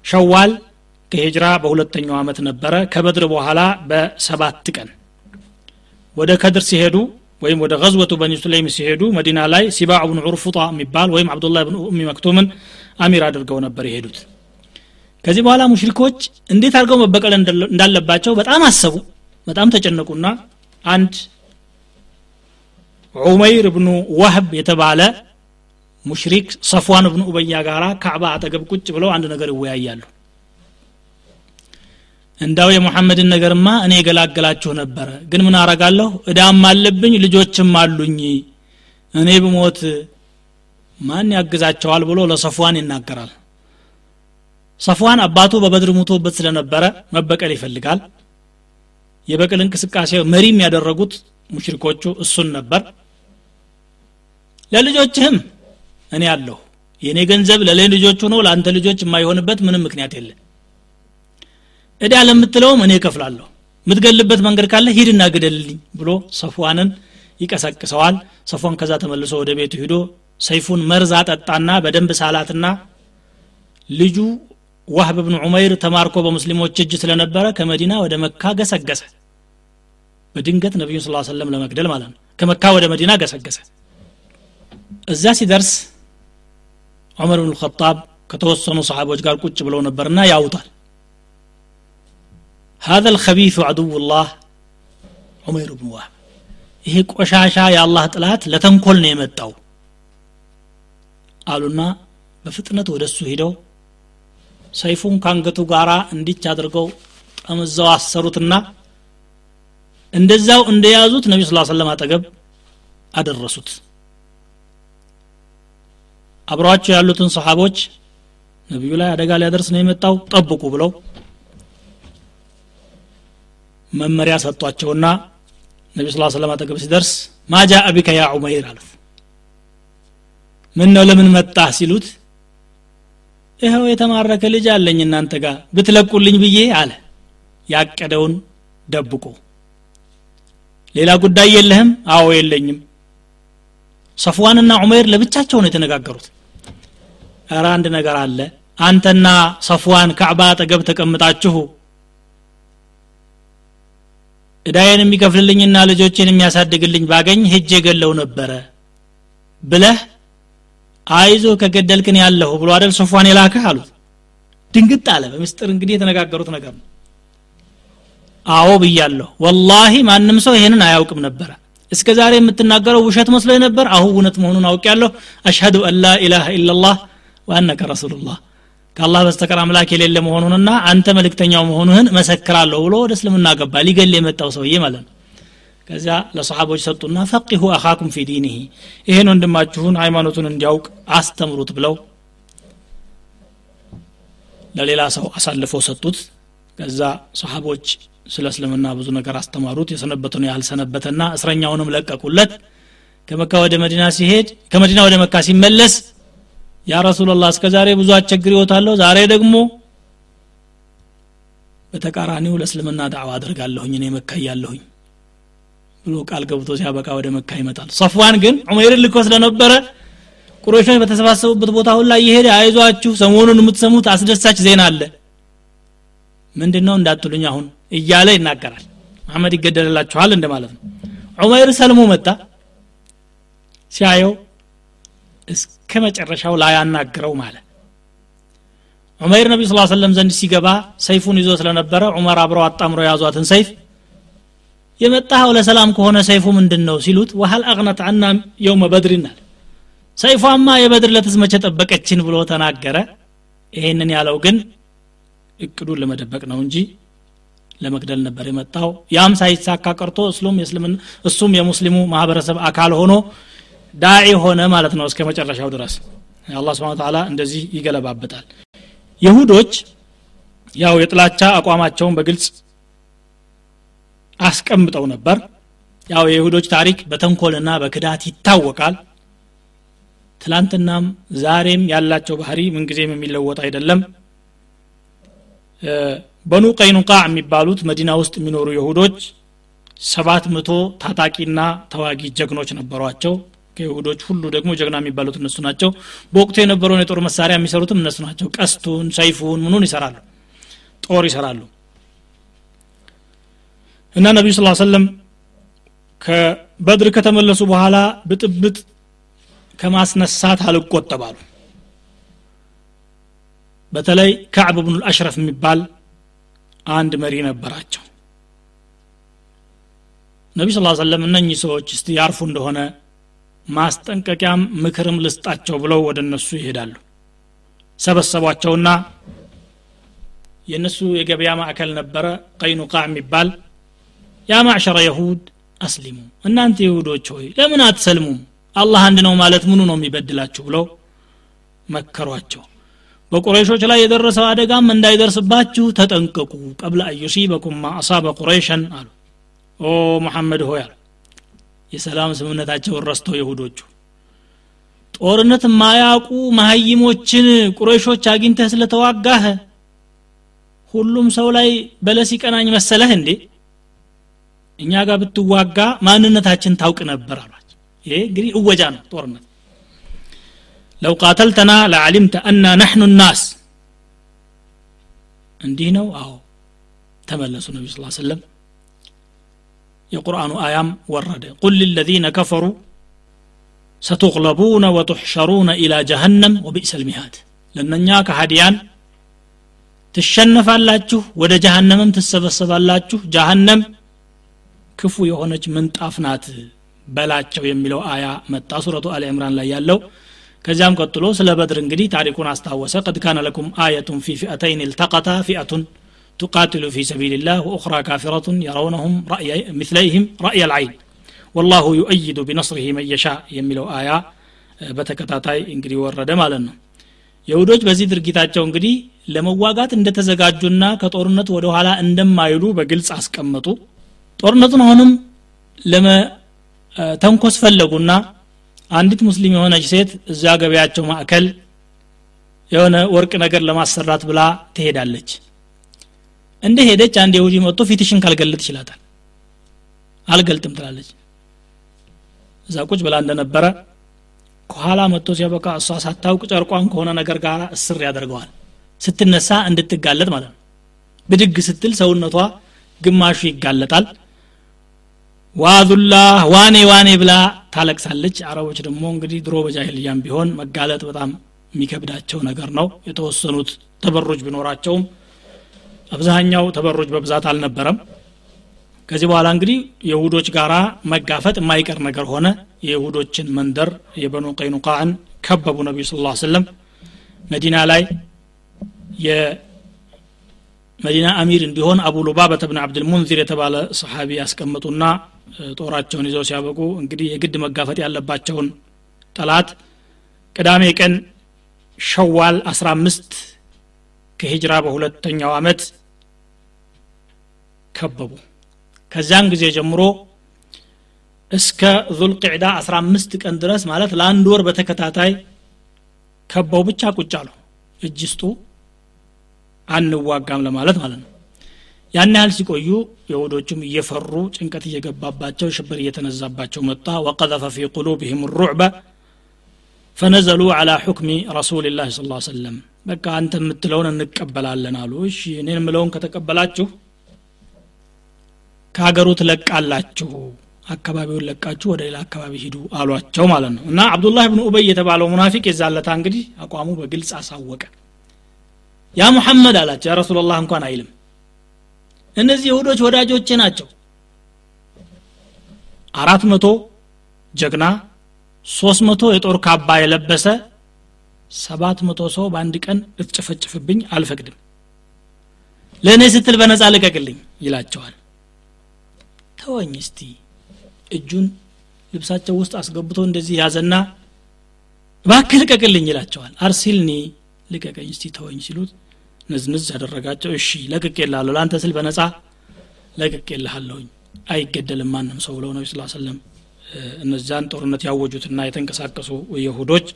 ሸዋል ከሂጅራ በሁለተኛው ዓመት ነበረ። ከበድር በኋላ በሰባት ቀን ወደ ከድር ሲሄዱ ወይም ወደ ገዝወቱ በኒ ሱለይም ሲሄዱ መዲና ላይ ሲባዕ ብን ዑርፉጣ የሚባል ወይም አብዱላህ ብን ኡሚ መክቱምን አሚር አድርገው ነበር የሄዱት ከዚህ በኋላ ሙሽሪኮች እንዴት አድርገው መበቀል እንዳለባቸው በጣም አሰቡ። በጣም ተጨነቁና አንድ ዑመይር ብኑ ዋህብ የተባለ ሙሽሪክ ሰፍዋን ብኑ ኡበያ ጋራ ካዕባ አጠገብ ቁጭ ብለው አንድ ነገር ይወያያሉ። እንዳው የሙሐመድን ነገርማ እኔ የገላገላችሁ ነበረ። ግን ምን አረጋለሁ? እዳም አለብኝ ልጆችም አሉኝ። እኔ ብሞት ማን ያግዛቸዋል ብሎ ለሰፍዋን ይናገራል ሰፍዋን አባቱ በበድር ሙቶበት ስለነበረ መበቀል ይፈልጋል። የበቀል እንቅስቃሴ መሪም ያደረጉት ሙሽሪኮቹ እሱን ነበር። ለልጆችህም እኔ አለሁ። የእኔ ገንዘብ ለሌ ልጆች ሆኖ ለአንተ ልጆች የማይሆንበት ምንም ምክንያት የለ እዳ ለምትለውም እኔ እከፍላለሁ። የምትገልበት መንገድ ካለ ሂድና ግደልልኝ ብሎ ሰፍዋንን ይቀሰቅሰዋል። ሰፍዋን ከዛ ተመልሶ ወደ ቤቱ ሂዶ ሰይፉን መርዝ አጠጣና በደንብ ሳላትና ልጁ ዋህብ ብን ዑመይር ተማርኮ በሙስሊሞች እጅ ስለነበረ ከመዲና ወደ መካ ገሰገሰ በድንገት ነቢዩ ስ ሰለም ለመግደል ማለት ነው ከመካ ወደ መዲና ገሰገሰ እዛ ሲደርስ ዑመር ብን ልኸጣብ ከተወሰኑ ሰሓቦች ጋር ቁጭ ብለው ነበርና ያውጣል هذا الخبيث عدو الله ዑመይር ብን ዋህብ ይሄ ቆሻሻ የአላህ ጥላት ለተንኮል ነው የመጣው አሉና በፍጥነት ወደ እሱ ሂደው ሰይፉን ካንገቱ ጋራ እንዲች አድርገው ጠምዘው አሰሩትና እንደዛው እንደያዙት ነቢ ስ ሰለም አጠገብ አደረሱት። አብረዋቸው ያሉትን ሰሓቦች ነቢዩ ላይ አደጋ ሊያደርስ ነው የመጣው ጠብቁ ብለው መመሪያ ሰጧቸውና ነቢ ስ ሰለም አጠገብ ሲደርስ ማጃ አቢከ ያ ዑመይር አሉት። ምን ነው ለምን መጣህ ሲሉት ይኸው የተማረከ ልጅ አለኝ እናንተ ጋር ብትለቁልኝ ብዬ አለ። ያቀደውን ደብቆ ሌላ ጉዳይ የለህም? አዎ የለኝም። ሰፍዋንና ዑመይር ለብቻቸው ነው የተነጋገሩት። እረ አንድ ነገር አለ። አንተና ሰፍዋን ካዕባ አጠገብ ተቀምጣችሁ እዳዬን የሚከፍልልኝና ልጆችን የሚያሳድግልኝ ባገኝ ሄጄ ገለው ነበረ ብለህ አይዞ ከገደልክን ያለሁ ብሎ አደል ሶፏን የላከህ አሉት። ድንግጥ አለ። በምስጥር እንግዲህ የተነጋገሩት ነገር ነው። አዎ ብያለሁ። ወላሂ ማንም ሰው ይሄንን አያውቅም ነበረ። እስከ ዛሬ የምትናገረው ውሸት መስሎ ነበር። አሁ እውነት መሆኑን አውቅ ያለሁ አሽሀዱ አን ላ ኢላላህ ወአነከ ረሱሉላህ። ከአላህ በስተቀር አምላክ የሌለ መሆኑንና አንተ መልእክተኛው መሆኑህን መሰክራለሁ ብሎ ወደ እስልምና ገባ። ሊገል የመጣው ሰውዬ ማለት ነው ከዚያ ለሰሓቦች ሰጡና ፈቂሁ አኻኩም ፊ ዲኒህ ይሄን ወንድማችሁን ሃይማኖቱን እንዲያውቅ አስተምሩት ብለው ለሌላ ሰው አሳልፈው ሰጡት። ከዛ ሰሓቦች ስለ እስልምና ብዙ ነገር አስተማሩት። የሰነበተውን ያህል ሰነበተና እስረኛውንም ለቀቁለት። ከመካ ወደ መዲና ሲሄድ ከመዲና ወደ መካ ሲመለስ ያ ረሱላላህ እስከ ዛሬ ብዙ አስቸግር ይወታለሁ ዛሬ ደግሞ በተቃራኒው ለእስልምና ዳዕዋ አድርጋለሁኝ እኔ መካ እያለሁኝ ብሎ ቃል ገብቶ ሲያበቃ ወደ መካ ይመጣል። ሰፍዋን ግን ዑመይርን ልኮ ስለነበረ ቁረሾች በተሰባሰቡበት ቦታ ሁላ እየሄደ አይዟችሁ ሰሞኑን የምትሰሙት አስደሳች ዜና አለ። ምንድን ነው እንዳትሉኝ አሁን እያለ ይናገራል። መሐመድ ይገደልላችኋል እንደ ማለት ነው። ዑመይር ሰልሞ መጣ። ሲያየው እስከ መጨረሻው ላያናግረው ማለት ዑመይር ነቢ ስ ሰለም ዘንድ ሲገባ ሰይፉን ይዞ ስለነበረ ዑመር አብረው አጣምረው የያዟትን ሰይፍ የመጣኸው ለሰላም ከሆነ ሰይፉ ምንድን ነው ሲሉት ወሀል አግነት አና የውመ አለ ሰይፏማ የበድር ለትዝመቸ ጠበቀችን ብሎ ተናገረ። ይሄንን ያለው ግን እቅዱን ለመደበቅ ነው እንጂ ለመግደል ነበር የመጣው። ያም ሳይሳካ ቀርቶ እሱም የሙስሊሙ ማህበረሰብ አካል ሆኖ ዳዒ ሆነ ማለት ነው እስከ መጨረሻው ድረስ። አላህ ስብን ተላ እንደዚህ ይገለባበጣል ይሁዶች ያው የጥላቻ አቋማቸውን በግልጽ አስቀምጠው ነበር። ያው የይሁዶች ታሪክ በተንኮልና በክዳት ይታወቃል። ትላንትናም ዛሬም ያላቸው ባህሪ ምንጊዜም የሚለወጥ አይደለም። በኑ ቀይኑቃ የሚባሉት መዲና ውስጥ የሚኖሩ ይሁዶች ሰባት መቶ ታጣቂና ተዋጊ ጀግኖች ነበሯቸው። ከይሁዶች ሁሉ ደግሞ ጀግና የሚባሉት እነሱ ናቸው። በወቅቱ የነበረውን የጦር መሳሪያ የሚሰሩትም እነሱ ናቸው። ቀስቱን ሰይፉን ምኑን ይሰራሉ? ጦር ይሰራሉ እና ነቢዩ ስ ሰለም ከበድር ከተመለሱ በኋላ ብጥብጥ ከማስነሳት አልቆጠባሉ። በተለይ ከዕብ ብኑ አሽረፍ የሚባል አንድ መሪ ነበራቸው። ነቢ ስ ሰለም እነኚህ ሰዎች እስቲ ያርፉ እንደሆነ ማስጠንቀቂያም ምክርም ልስጣቸው ብለው ወደ እነሱ ይሄዳሉ። ሰበሰቧቸውና የእነሱ የገበያ ማዕከል ነበረ ቀይኑቃ የሚባል ያ ማዕሸረ የሁድ አስሊሙ እናንተ ይሁዶች ሆይ ለምን አትሰልሙም? አላህ አንድ ነው ማለት ምኑ ነው የሚበድላችሁ ብለው መከሯቸው። በቁረይሾች ላይ የደረሰው አደጋም እንዳይደርስባችሁ ተጠንቀቁ። ቀብለ አዩሲበኩም ማ አሳበ አሉ። ኦ ሙሐመድ ሆይ አሉ። የሰላም ስምምነታቸውን ረስተው ይሁዶቹ ጦርነት ማያውቁ መሀይሞችን ቁረይሾች አግኝተህ ስለተዋጋህ ሁሉም ሰው ላይ በለስ ይቀናኝ መሰለህ እንዴ እኛ ጋር ብትዋጋ ማንነታችን ታውቅ ነበር አሏቸው። ይሄ እንግዲህ እወጃ ነው ጦርነት። ለው ቃተልተና ለዓሊምተ አና ነሕኑ ናስ። እንዲህ ነው? አዎ። ተመለሱ ነቢ ስ ሰለም የቁርአኑ አያም ወረደ። ቁል ልለዚነ ከፈሩ ሰቱغለቡነ ወቱሕሸሩነ ኢላ ጀሃነም ወቢእሰ ልሚሃድ ለእነኛ ከሃዲያን ትሸነፋላችሁ ወደ ጀሃነምም ትሰበሰባላችሁ። ጀሃነም ክፉ የሆነች ምንጣፍ ናት በላቸው የሚለው አያ መጣ ሱረቱ አሊ ዕምራን ላይ ያለው ከዚያም ቀጥሎ ስለ በድር እንግዲህ ታሪኩን አስታወሰ ቀድ ካነ ለኩም አየቱን ፊ ፊአተይን التقتا ፊአቱን تقاتل في سبيل الله وأخرى كافرة يرونهم رأي مثليهم رأي العين والله يؤيد بنصره من يشاء የሚለው አያ በተከታታይ እንግዲህ ወረደ ማለት ነው የሁዶች በዚህ ድርጊታቸው እንግዲህ ለመዋጋት እንደተዘጋጁና ከጦርነት ወደ ኋላ እንደማይሉ በግልጽ አስቀመጡ ጦርነቱን አሁንም ለመተንኮስ ፈለጉና አንዲት ሙስሊም የሆነች ሴት እዚያ ገበያቸው ማዕከል የሆነ ወርቅ ነገር ለማሰራት ብላ ትሄዳለች። እንደ ሄደች አንድ የሁዲ መጥቶ ፊትሽን ካልገልጥ ይችላታል አልገልጥም ትላለች። እዛ ቁጭ ብላ እንደነበረ ከኋላ መጥቶ ሲያበቃ እሷ ሳታውቅ ጨርቋን ከሆነ ነገር ጋር እስር ያደርገዋል። ስትነሳ እንድትጋለጥ ማለት ነው። ብድግ ስትል ሰውነቷ ግማሹ ይጋለጣል ዋዙላህ ዋኔ ዋኔ ብላ ታለቅሳለች። አረቦች ደግሞ እንግዲህ ድሮ በጃሂልያም ቢሆን መጋለጥ በጣም የሚከብዳቸው ነገር ነው። የተወሰኑት ተበሮች ቢኖራቸውም አብዛኛው ተበሮች በብዛት አልነበረም። ከዚህ በኋላ እንግዲህ የሁዶች ጋራ መጋፈጥ የማይቀር ነገር ሆነ። የይሁዶችን መንደር የበኑ ቀይኑቃዕን ከበቡ ነቢዩ ስ ሰለም መዲና ላይ የመዲና አሚር እንዲሆን አቡ ሉባበት ብን አብድልሙንዚር የተባለ ሰሓቢ ያስቀምጡና ጦራቸውን ይዘው ሲያበቁ እንግዲህ የግድ መጋፈጥ ያለባቸውን ጠላት ቅዳሜ ቀን ሸዋል 15 ከሂጅራ በሁለተኛው አመት ከበቡ። ከዚያን ጊዜ ጀምሮ እስከ ዙልቅዕዳ 15 ቀን ድረስ ማለት ለአንድ ወር በተከታታይ ከበው ብቻ ቁጭ አሉ። እጅ ስጡ አንዋጋም ለማለት ማለት ነው ያን ያህል ሲቆዩ የሁዶቹም እየፈሩ ጭንቀት እየገባባቸው ሽብር እየተነዛባቸው መጣ። ወቀዘፈ ፊ ቁሉብህም ሩዕበ ፈነዘሉ አላ ሑክሚ ረሱልላህ ስ ሰለም በቃ አንተ የምትለውን እንቀበላለን አሉ። እሺ እኔን ምለውን ከተቀበላችሁ ከሀገሩ ትለቃላችሁ አካባቢውን ለቃችሁ ወደ ሌላ አካባቢ ሂዱ አሏቸው ማለት ነው። እና አብዱላህ ብን ኡበይ የተባለው ሙናፊቅ የዛለታ እንግዲህ አቋሙ በግልጽ አሳወቀ። ያ ሙሐመድ አላቸው ያ ረሱላላህ እንኳን አይልም እነዚህ ይሁዶች ወዳጆቼ ናቸው። አራት መቶ ጀግና ሶስት መቶ የጦር ካባ የለበሰ ሰባት መቶ ሰው በአንድ ቀን ልትጨፈጭፍብኝ አልፈቅድም። ለእኔ ስትል በነፃ ልቀቅልኝ ይላቸዋል። ተወኝ እስቲ። እጁን ልብሳቸው ውስጥ አስገብቶ እንደዚህ ያዘና እባክህ ልቀቅልኝ ይላቸዋል። አርሲልኒ ልቀቀኝ እስቲ ተወኝ ሲሉት ንዝንዝ ያደረጋቸው እሺ ለቅቄልሃለሁ ለአንተ ስል በነፃ ለቅቄልሃለሁኝ። አይገደልም ማንም ሰው ብለው ነቢ ስ ሰለም እነዚያን ጦርነት ያወጁትና የተንቀሳቀሱ የሁዶች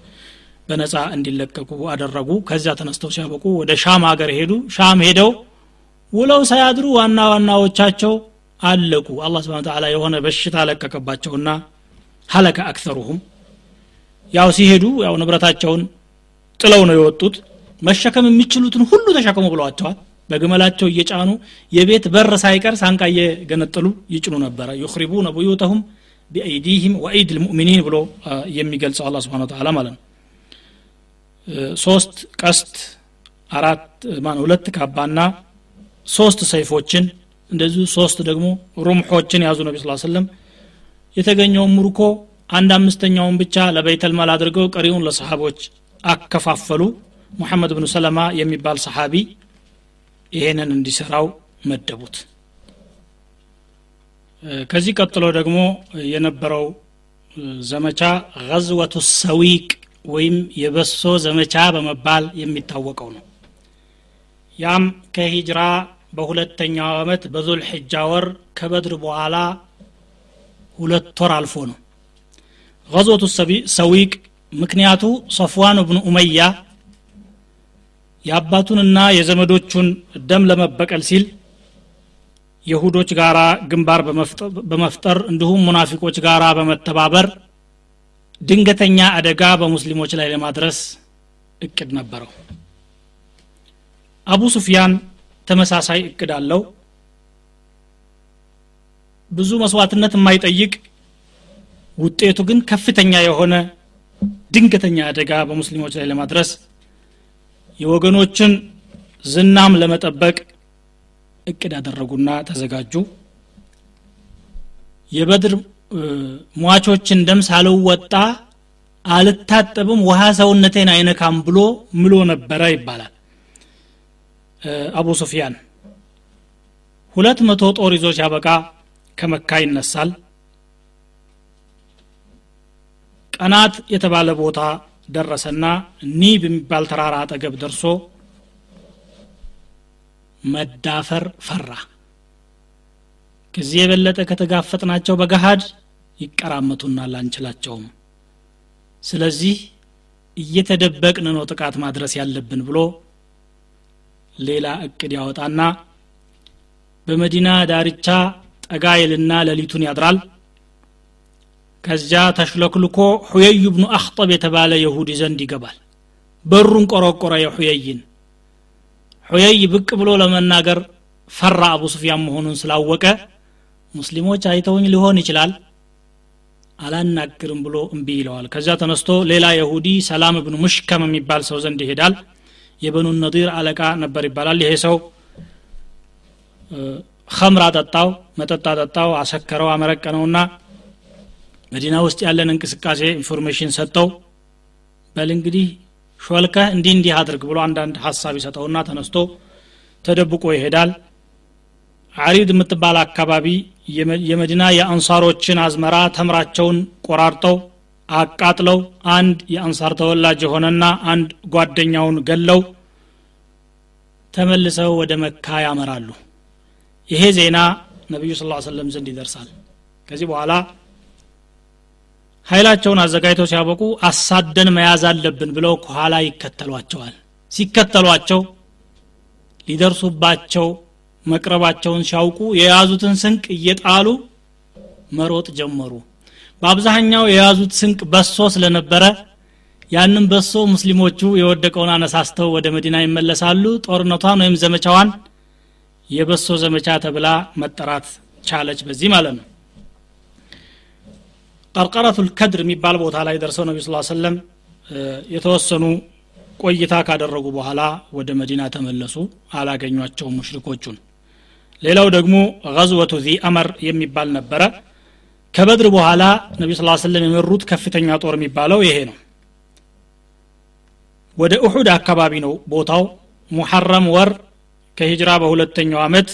በነፃ እንዲለቀቁ አደረጉ። ከዚያ ተነስተው ሲያበቁ ወደ ሻም ሀገር ሄዱ። ሻም ሄደው ውለው ሳያድሩ ዋና ዋናዎቻቸው አለቁ። አላህ ስብን ተላ የሆነ በሽታ ለቀቀባቸውና ሀለከ አክተሩሁም ያው ሲሄዱ ያው ንብረታቸውን ጥለው ነው የወጡት መሸከም የሚችሉትን ሁሉ ተሸከሙ ብለዋቸዋል። በግመላቸው እየጫኑ የቤት በር ሳይቀር ሳንቃ እየገነጠሉ ይጭኑ ነበረ። ዩክሪቡነ ቡዩተሁም ቢአይዲህም ወአይድ ልሙእሚኒን ብሎ የሚገልጸው አላ ስብን ተላ ማለት ነው። ሶስት ቀስት አራት ማን ሁለት ካባና ሶስት ሰይፎችን እንደዚሁ ሶስት ደግሞ ሩምሖችን ያዙ ነቢ ስ ሰለም የተገኘውን ሙርኮ አንድ አምስተኛውን ብቻ ለበይተልማል አድርገው ቀሪውን ለሰሃቦች አከፋፈሉ ሙሐመድ ብኑ ሰለማ የሚባል ሰሓቢ ይሄንን እንዲሰራው መደቡት። ከዚህ ቀጥሎ ደግሞ የነበረው ዘመቻ ገዝወቱ ሰዊቅ ወይም የበሶ ዘመቻ በመባል የሚታወቀው ነው። ያም ከሂጅራ በሁለተኛው ዓመት በዙል ሕጃ ወር ከበድር በኋላ ሁለት ወር አልፎ ነው። ገዝወቱ ሰዊቅ ምክንያቱ ሶፍዋን ብኑ ኡመያ የአባቱንና የዘመዶቹን ደም ለመበቀል ሲል የሁዶች ጋራ ግንባር በመፍጠር እንዲሁም ሙናፊቆች ጋራ በመተባበር ድንገተኛ አደጋ በሙስሊሞች ላይ ለማድረስ እቅድ ነበረው። አቡ ሱፊያን ተመሳሳይ እቅድ አለው። ብዙ መስዋዕትነት የማይጠይቅ ውጤቱ ግን ከፍተኛ የሆነ ድንገተኛ አደጋ በሙስሊሞች ላይ ለማድረስ የወገኖችን ዝናም ለመጠበቅ እቅድ ያደረጉና ተዘጋጁ። የበድር ሟቾችን ደም ሳልወጣ አልታጠብም ውሃ ሰውነቴን አይነካም ብሎ ምሎ ነበረ ይባላል። አቡ ሱፊያን ሁለት መቶ ጦር ይዞ ሲያበቃ ከመካ ይነሳል። ቀናት የተባለ ቦታ ደረሰና ኒብ የሚባል ተራራ አጠገብ ደርሶ መዳፈር ፈራ። ከዚህ የበለጠ ከተጋፈጥናቸው በገሃድ ይቀራመቱናል አንችላቸውም ስለዚህ እየተደበቅን ነው ጥቃት ማድረስ ያለብን ብሎ ሌላ እቅድ ያወጣና በመዲና ዳርቻ ጠጋይልና ሌሊቱን ያድራል ከዚያ ተሽለክልኮ ሑየይ ብኑ አክጠብ የተባለ የሁዲ ዘንድ ይገባል። በሩን ቆረቆረ የሑየይን። ሑየይ ብቅ ብሎ ለመናገር ፈራ አቡ ስፊያን መሆኑን ስላወቀ ሙስሊሞች አይተውኝ ሊሆን ይችላል አላናግርም ብሎ እምቢ ይለዋል። ከዚያ ተነስቶ ሌላ የሁዲ ሰላም ብኑ ሙሽከም የሚባል ሰው ዘንድ ይሄዳል። የበኑ ነዲር አለቃ ነበር ይባላል። ይሄ ሰው ኸምር አጠጣው መጠጥ አጠጣው አሰከረው አመረቀነውና መዲና ውስጥ ያለን እንቅስቃሴ information ሰጠው። በል እንግዲህ ሾልከህ እንዲህ እንዲህ አድርግ ብሎ አንዳንድ ሀሳብ ይሰጠውና ተነስቶ ተደብቆ ይሄዳል። አሪድ የምትባል አካባቢ የመዲና የአንሳሮችን አዝመራ ተምራቸውን ቆራርጠው አቃጥለው አንድ የአንሳር ተወላጅ የሆነና አንድ ጓደኛውን ገለው ተመልሰው ወደ መካ ያመራሉ። ይሄ ዜና ነቢዩ ስ ሰለም ዘንድ ይደርሳል። ከዚህ በኋላ ኃይላቸውን አዘጋጅተው ሲያበቁ አሳደን መያዝ አለብን ብለው ከኋላ ይከተሏቸዋል። ሲከተሏቸው ሊደርሱባቸው መቅረባቸውን ሲያውቁ የያዙትን ስንቅ እየጣሉ መሮጥ ጀመሩ። በአብዛኛው የያዙት ስንቅ በሶ ስለነበረ ያንም በሶ ሙስሊሞቹ የወደቀውን አነሳስተው ወደ መዲና ይመለሳሉ። ጦርነቷን ወይም ዘመቻዋን የበሶ ዘመቻ ተብላ መጠራት ቻለች። በዚህ ማለት ነው ቀርቀረቱ ልከድር የሚባል ቦታ ላይ ደርሰው ነቢ ስ ሰለም የተወሰኑ ቆይታ ካደረጉ በኋላ ወደ መዲና ተመለሱ አላገኟቸውም ሙሽሪኮቹን። ሌላው ደግሞ ገዝወቱ ዚ አመር የሚባል ነበረ። ከበድር በኋላ ነቢ ስ ሰለም የመሩት ከፍተኛ ጦር የሚባለው ይሄ ነው። ወደ እሑድ አካባቢ ነው ቦታው። ሙሐረም ወር ከሂጅራ በሁለተኛው አመት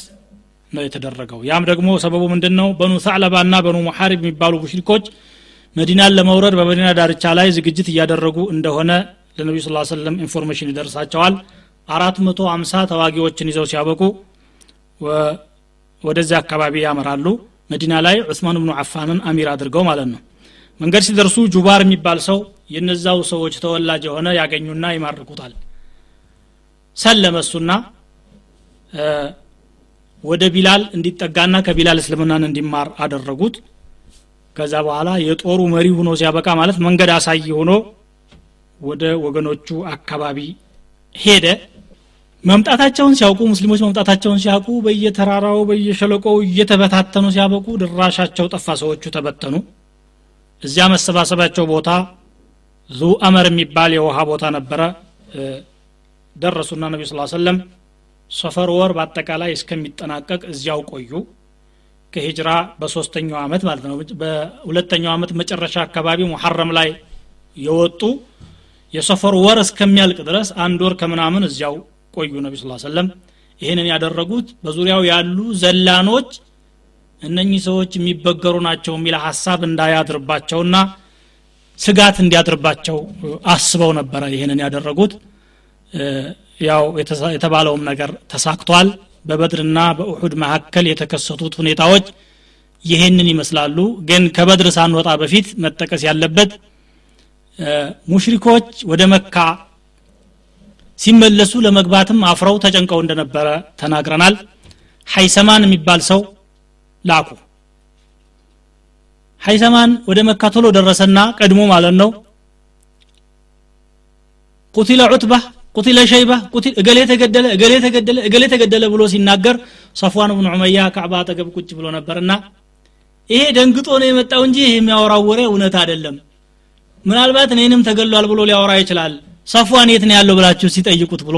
ነው የተደረገው። ያም ደግሞ ሰበቡ ምንድን ነው በኑ ሳዕለባ ና በኑ ሙሐሪብ የሚባሉ ሙሽሪኮች መዲናን ለመውረር በመዲና ዳርቻ ላይ ዝግጅት እያደረጉ እንደሆነ ለነቢዩ ስ ሰለም information ይደርሳቸዋል። አራት መቶ አምሳ ተዋጊዎችን ይዘው ሲያበቁ ወደዚያ አካባቢ ያመራሉ። መዲና ላይ ዑስማን ብኑ አፋንን አሚር አድርገው ማለት ነው። መንገድ ሲደርሱ ጁባር የሚባል ሰው የነዛው ሰዎች ተወላጅ የሆነ ያገኙና ይማርኩታል። ሰለመ እሱና ወደ ቢላል እንዲጠጋና ከቢላል እስልምናን እንዲማር አደረጉት ከዛ በኋላ የጦሩ መሪ ሆኖ ሲያበቃ ማለት መንገድ አሳይ ሆኖ ወደ ወገኖቹ አካባቢ ሄደ። መምጣታቸውን ሲያውቁ ሙስሊሞች መምጣታቸውን ሲያውቁ በየተራራው በየሸለቆው እየተበታተኑ ሲያበቁ ድራሻቸው ጠፋ። ሰዎቹ ተበተኑ። እዚያ መሰባሰባቸው ቦታ ዙ አመር የሚባል የውሃ ቦታ ነበረ። ደረሱና ነቢ ስ ሰለም ሰፈር ወር በአጠቃላይ እስከሚጠናቀቅ እዚያው ቆዩ ከሂጅራ በሶስተኛው አመት ማለት ነው። በሁለተኛው አመት መጨረሻ አካባቢ ሙሐረም ላይ የወጡ የሰፈሩ ወር እስከሚያልቅ ድረስ አንድ ወር ከምናምን እዚያው ቆዩ ነቢ ስ ሰለም ይህንን ያደረጉት በዙሪያው ያሉ ዘላኖች እነኚህ ሰዎች የሚበገሩ ናቸው የሚል ሀሳብ እንዳያድርባቸውና ስጋት እንዲያድርባቸው አስበው ነበረ ይህንን ያደረጉት። ያው የተባለውም ነገር ተሳክቷል በበድርና በኡሑድ መካከል የተከሰቱት ሁኔታዎች ይህንን ይመስላሉ። ግን ከበድር ሳንወጣ በፊት መጠቀስ ያለበት ሙሽሪኮች ወደ መካ ሲመለሱ ለመግባትም አፍረው ተጨንቀው እንደነበረ ተናግረናል። ሐይሰማን የሚባል ሰው ላኩ። ሐይሰማን ወደ መካ ቶሎ ደረሰና ቀድሞ ማለት ነው ቁቲለ ዑትባ ቁቲለ ሸይባ እገሌ ተገደለ እገሌ ተገደለ እገሌ ተገደለ ብሎ ሲናገር ሰፏን ብን ዑመያ ካዕባ አጠገብ ቁጭ ብሎ ነበርና ይሄ ደንግጦ ነው የመጣው እንጂ ይህ የሚያወራው ወሬ እውነት አይደለም። ምናልባት እኔንም ተገሏል ብሎ ሊያወራ ይችላል። ሰፏን የት ነው ያለው ብላችሁ ሲጠይቁት ብሎ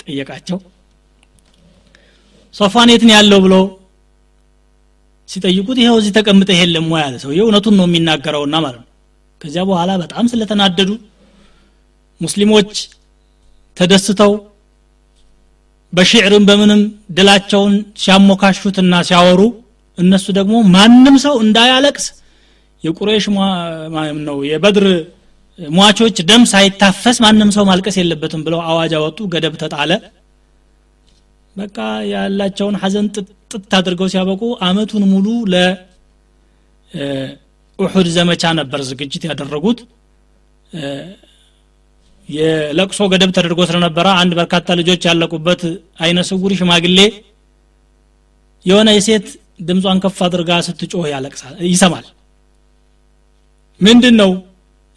ጠየቃቸው። ሰፏን የት ነው ያለው ብሎ ሲጠይቁት ይኸው እዚህ ተቀምጠ የለም ወይ አለ ሰው እውነቱን ነው የሚናገረውና ማለት ነው። ከዚያ በኋላ በጣም ስለተናደዱ ሙስሊሞች ተደስተው በሽዕርም በምንም ድላቸውን ሲያሞካሹትና ሲያወሩ እነሱ ደግሞ ማንም ሰው እንዳያለቅስ የቁሬሽ ነው የበድር ሟቾች ደም ሳይታፈስ ማንም ሰው ማልቀስ የለበትም ብለው አዋጅ አወጡ ገደብ ተጣለ። በቃ ያላቸውን ሀዘን ጥጥ አድርገው ሲያበቁ አመቱን ሙሉ ለኡሑድ ዘመቻ ነበር ዝግጅት ያደረጉት የለቅሶ ገደብ ተደርጎ ስለነበረ አንድ በርካታ ልጆች ያለቁበት አይነ ስውር ሽማግሌ የሆነ የሴት ድምጿን ከፍ አድርጋ ስትጮህ ይሰማል። ምንድን ነው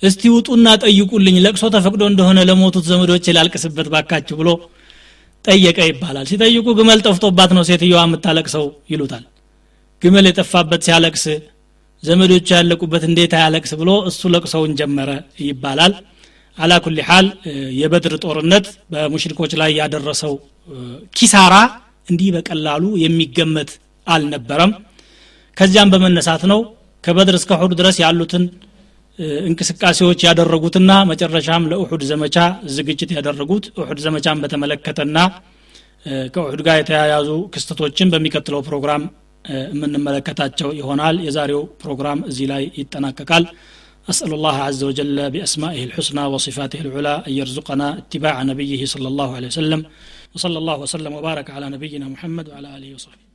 እስቲ ውጡና ጠይቁልኝ ለቅሶ ተፈቅዶ እንደሆነ ለሞቱት ዘመዶች ላልቅስበት ባካችሁ ብሎ ጠየቀ ይባላል። ሲጠይቁ ግመል ጠፍቶባት ነው ሴትዮዋ የምታለቅሰው ይሉታል። ግመል የጠፋበት ሲያለቅስ ዘመዶቹ ያለቁበት እንዴት አያለቅስ ብሎ እሱ ለቅሰውን ጀመረ ይባላል አላ ኩል ሓል የበድር ጦርነት በሙሽሪኮች ላይ ያደረሰው ኪሳራ እንዲህ በቀላሉ የሚገመት አልነበረም። ከዚያም በመነሳት ነው ከበድር እስከ ሑድ ድረስ ያሉትን እንቅስቃሴዎች ያደረጉትና መጨረሻም ለኡሑድ ዘመቻ ዝግጅት ያደረጉት። ኡሑድ ዘመቻን በተመለከተና ከኡሑድ ጋር የተያያዙ ክስተቶችን በሚቀጥለው ፕሮግራም የምንመለከታቸው ይሆናል። የዛሬው ፕሮግራም እዚህ ላይ ይጠናቀቃል أسأل الله عز وجل بأسمائه الحسنى وصفاته العلى أن يرزقنا اتباع نبيه صلى الله عليه وسلم وصلى الله وسلم وبارك على نبينا محمد وعلى آله وصحبه.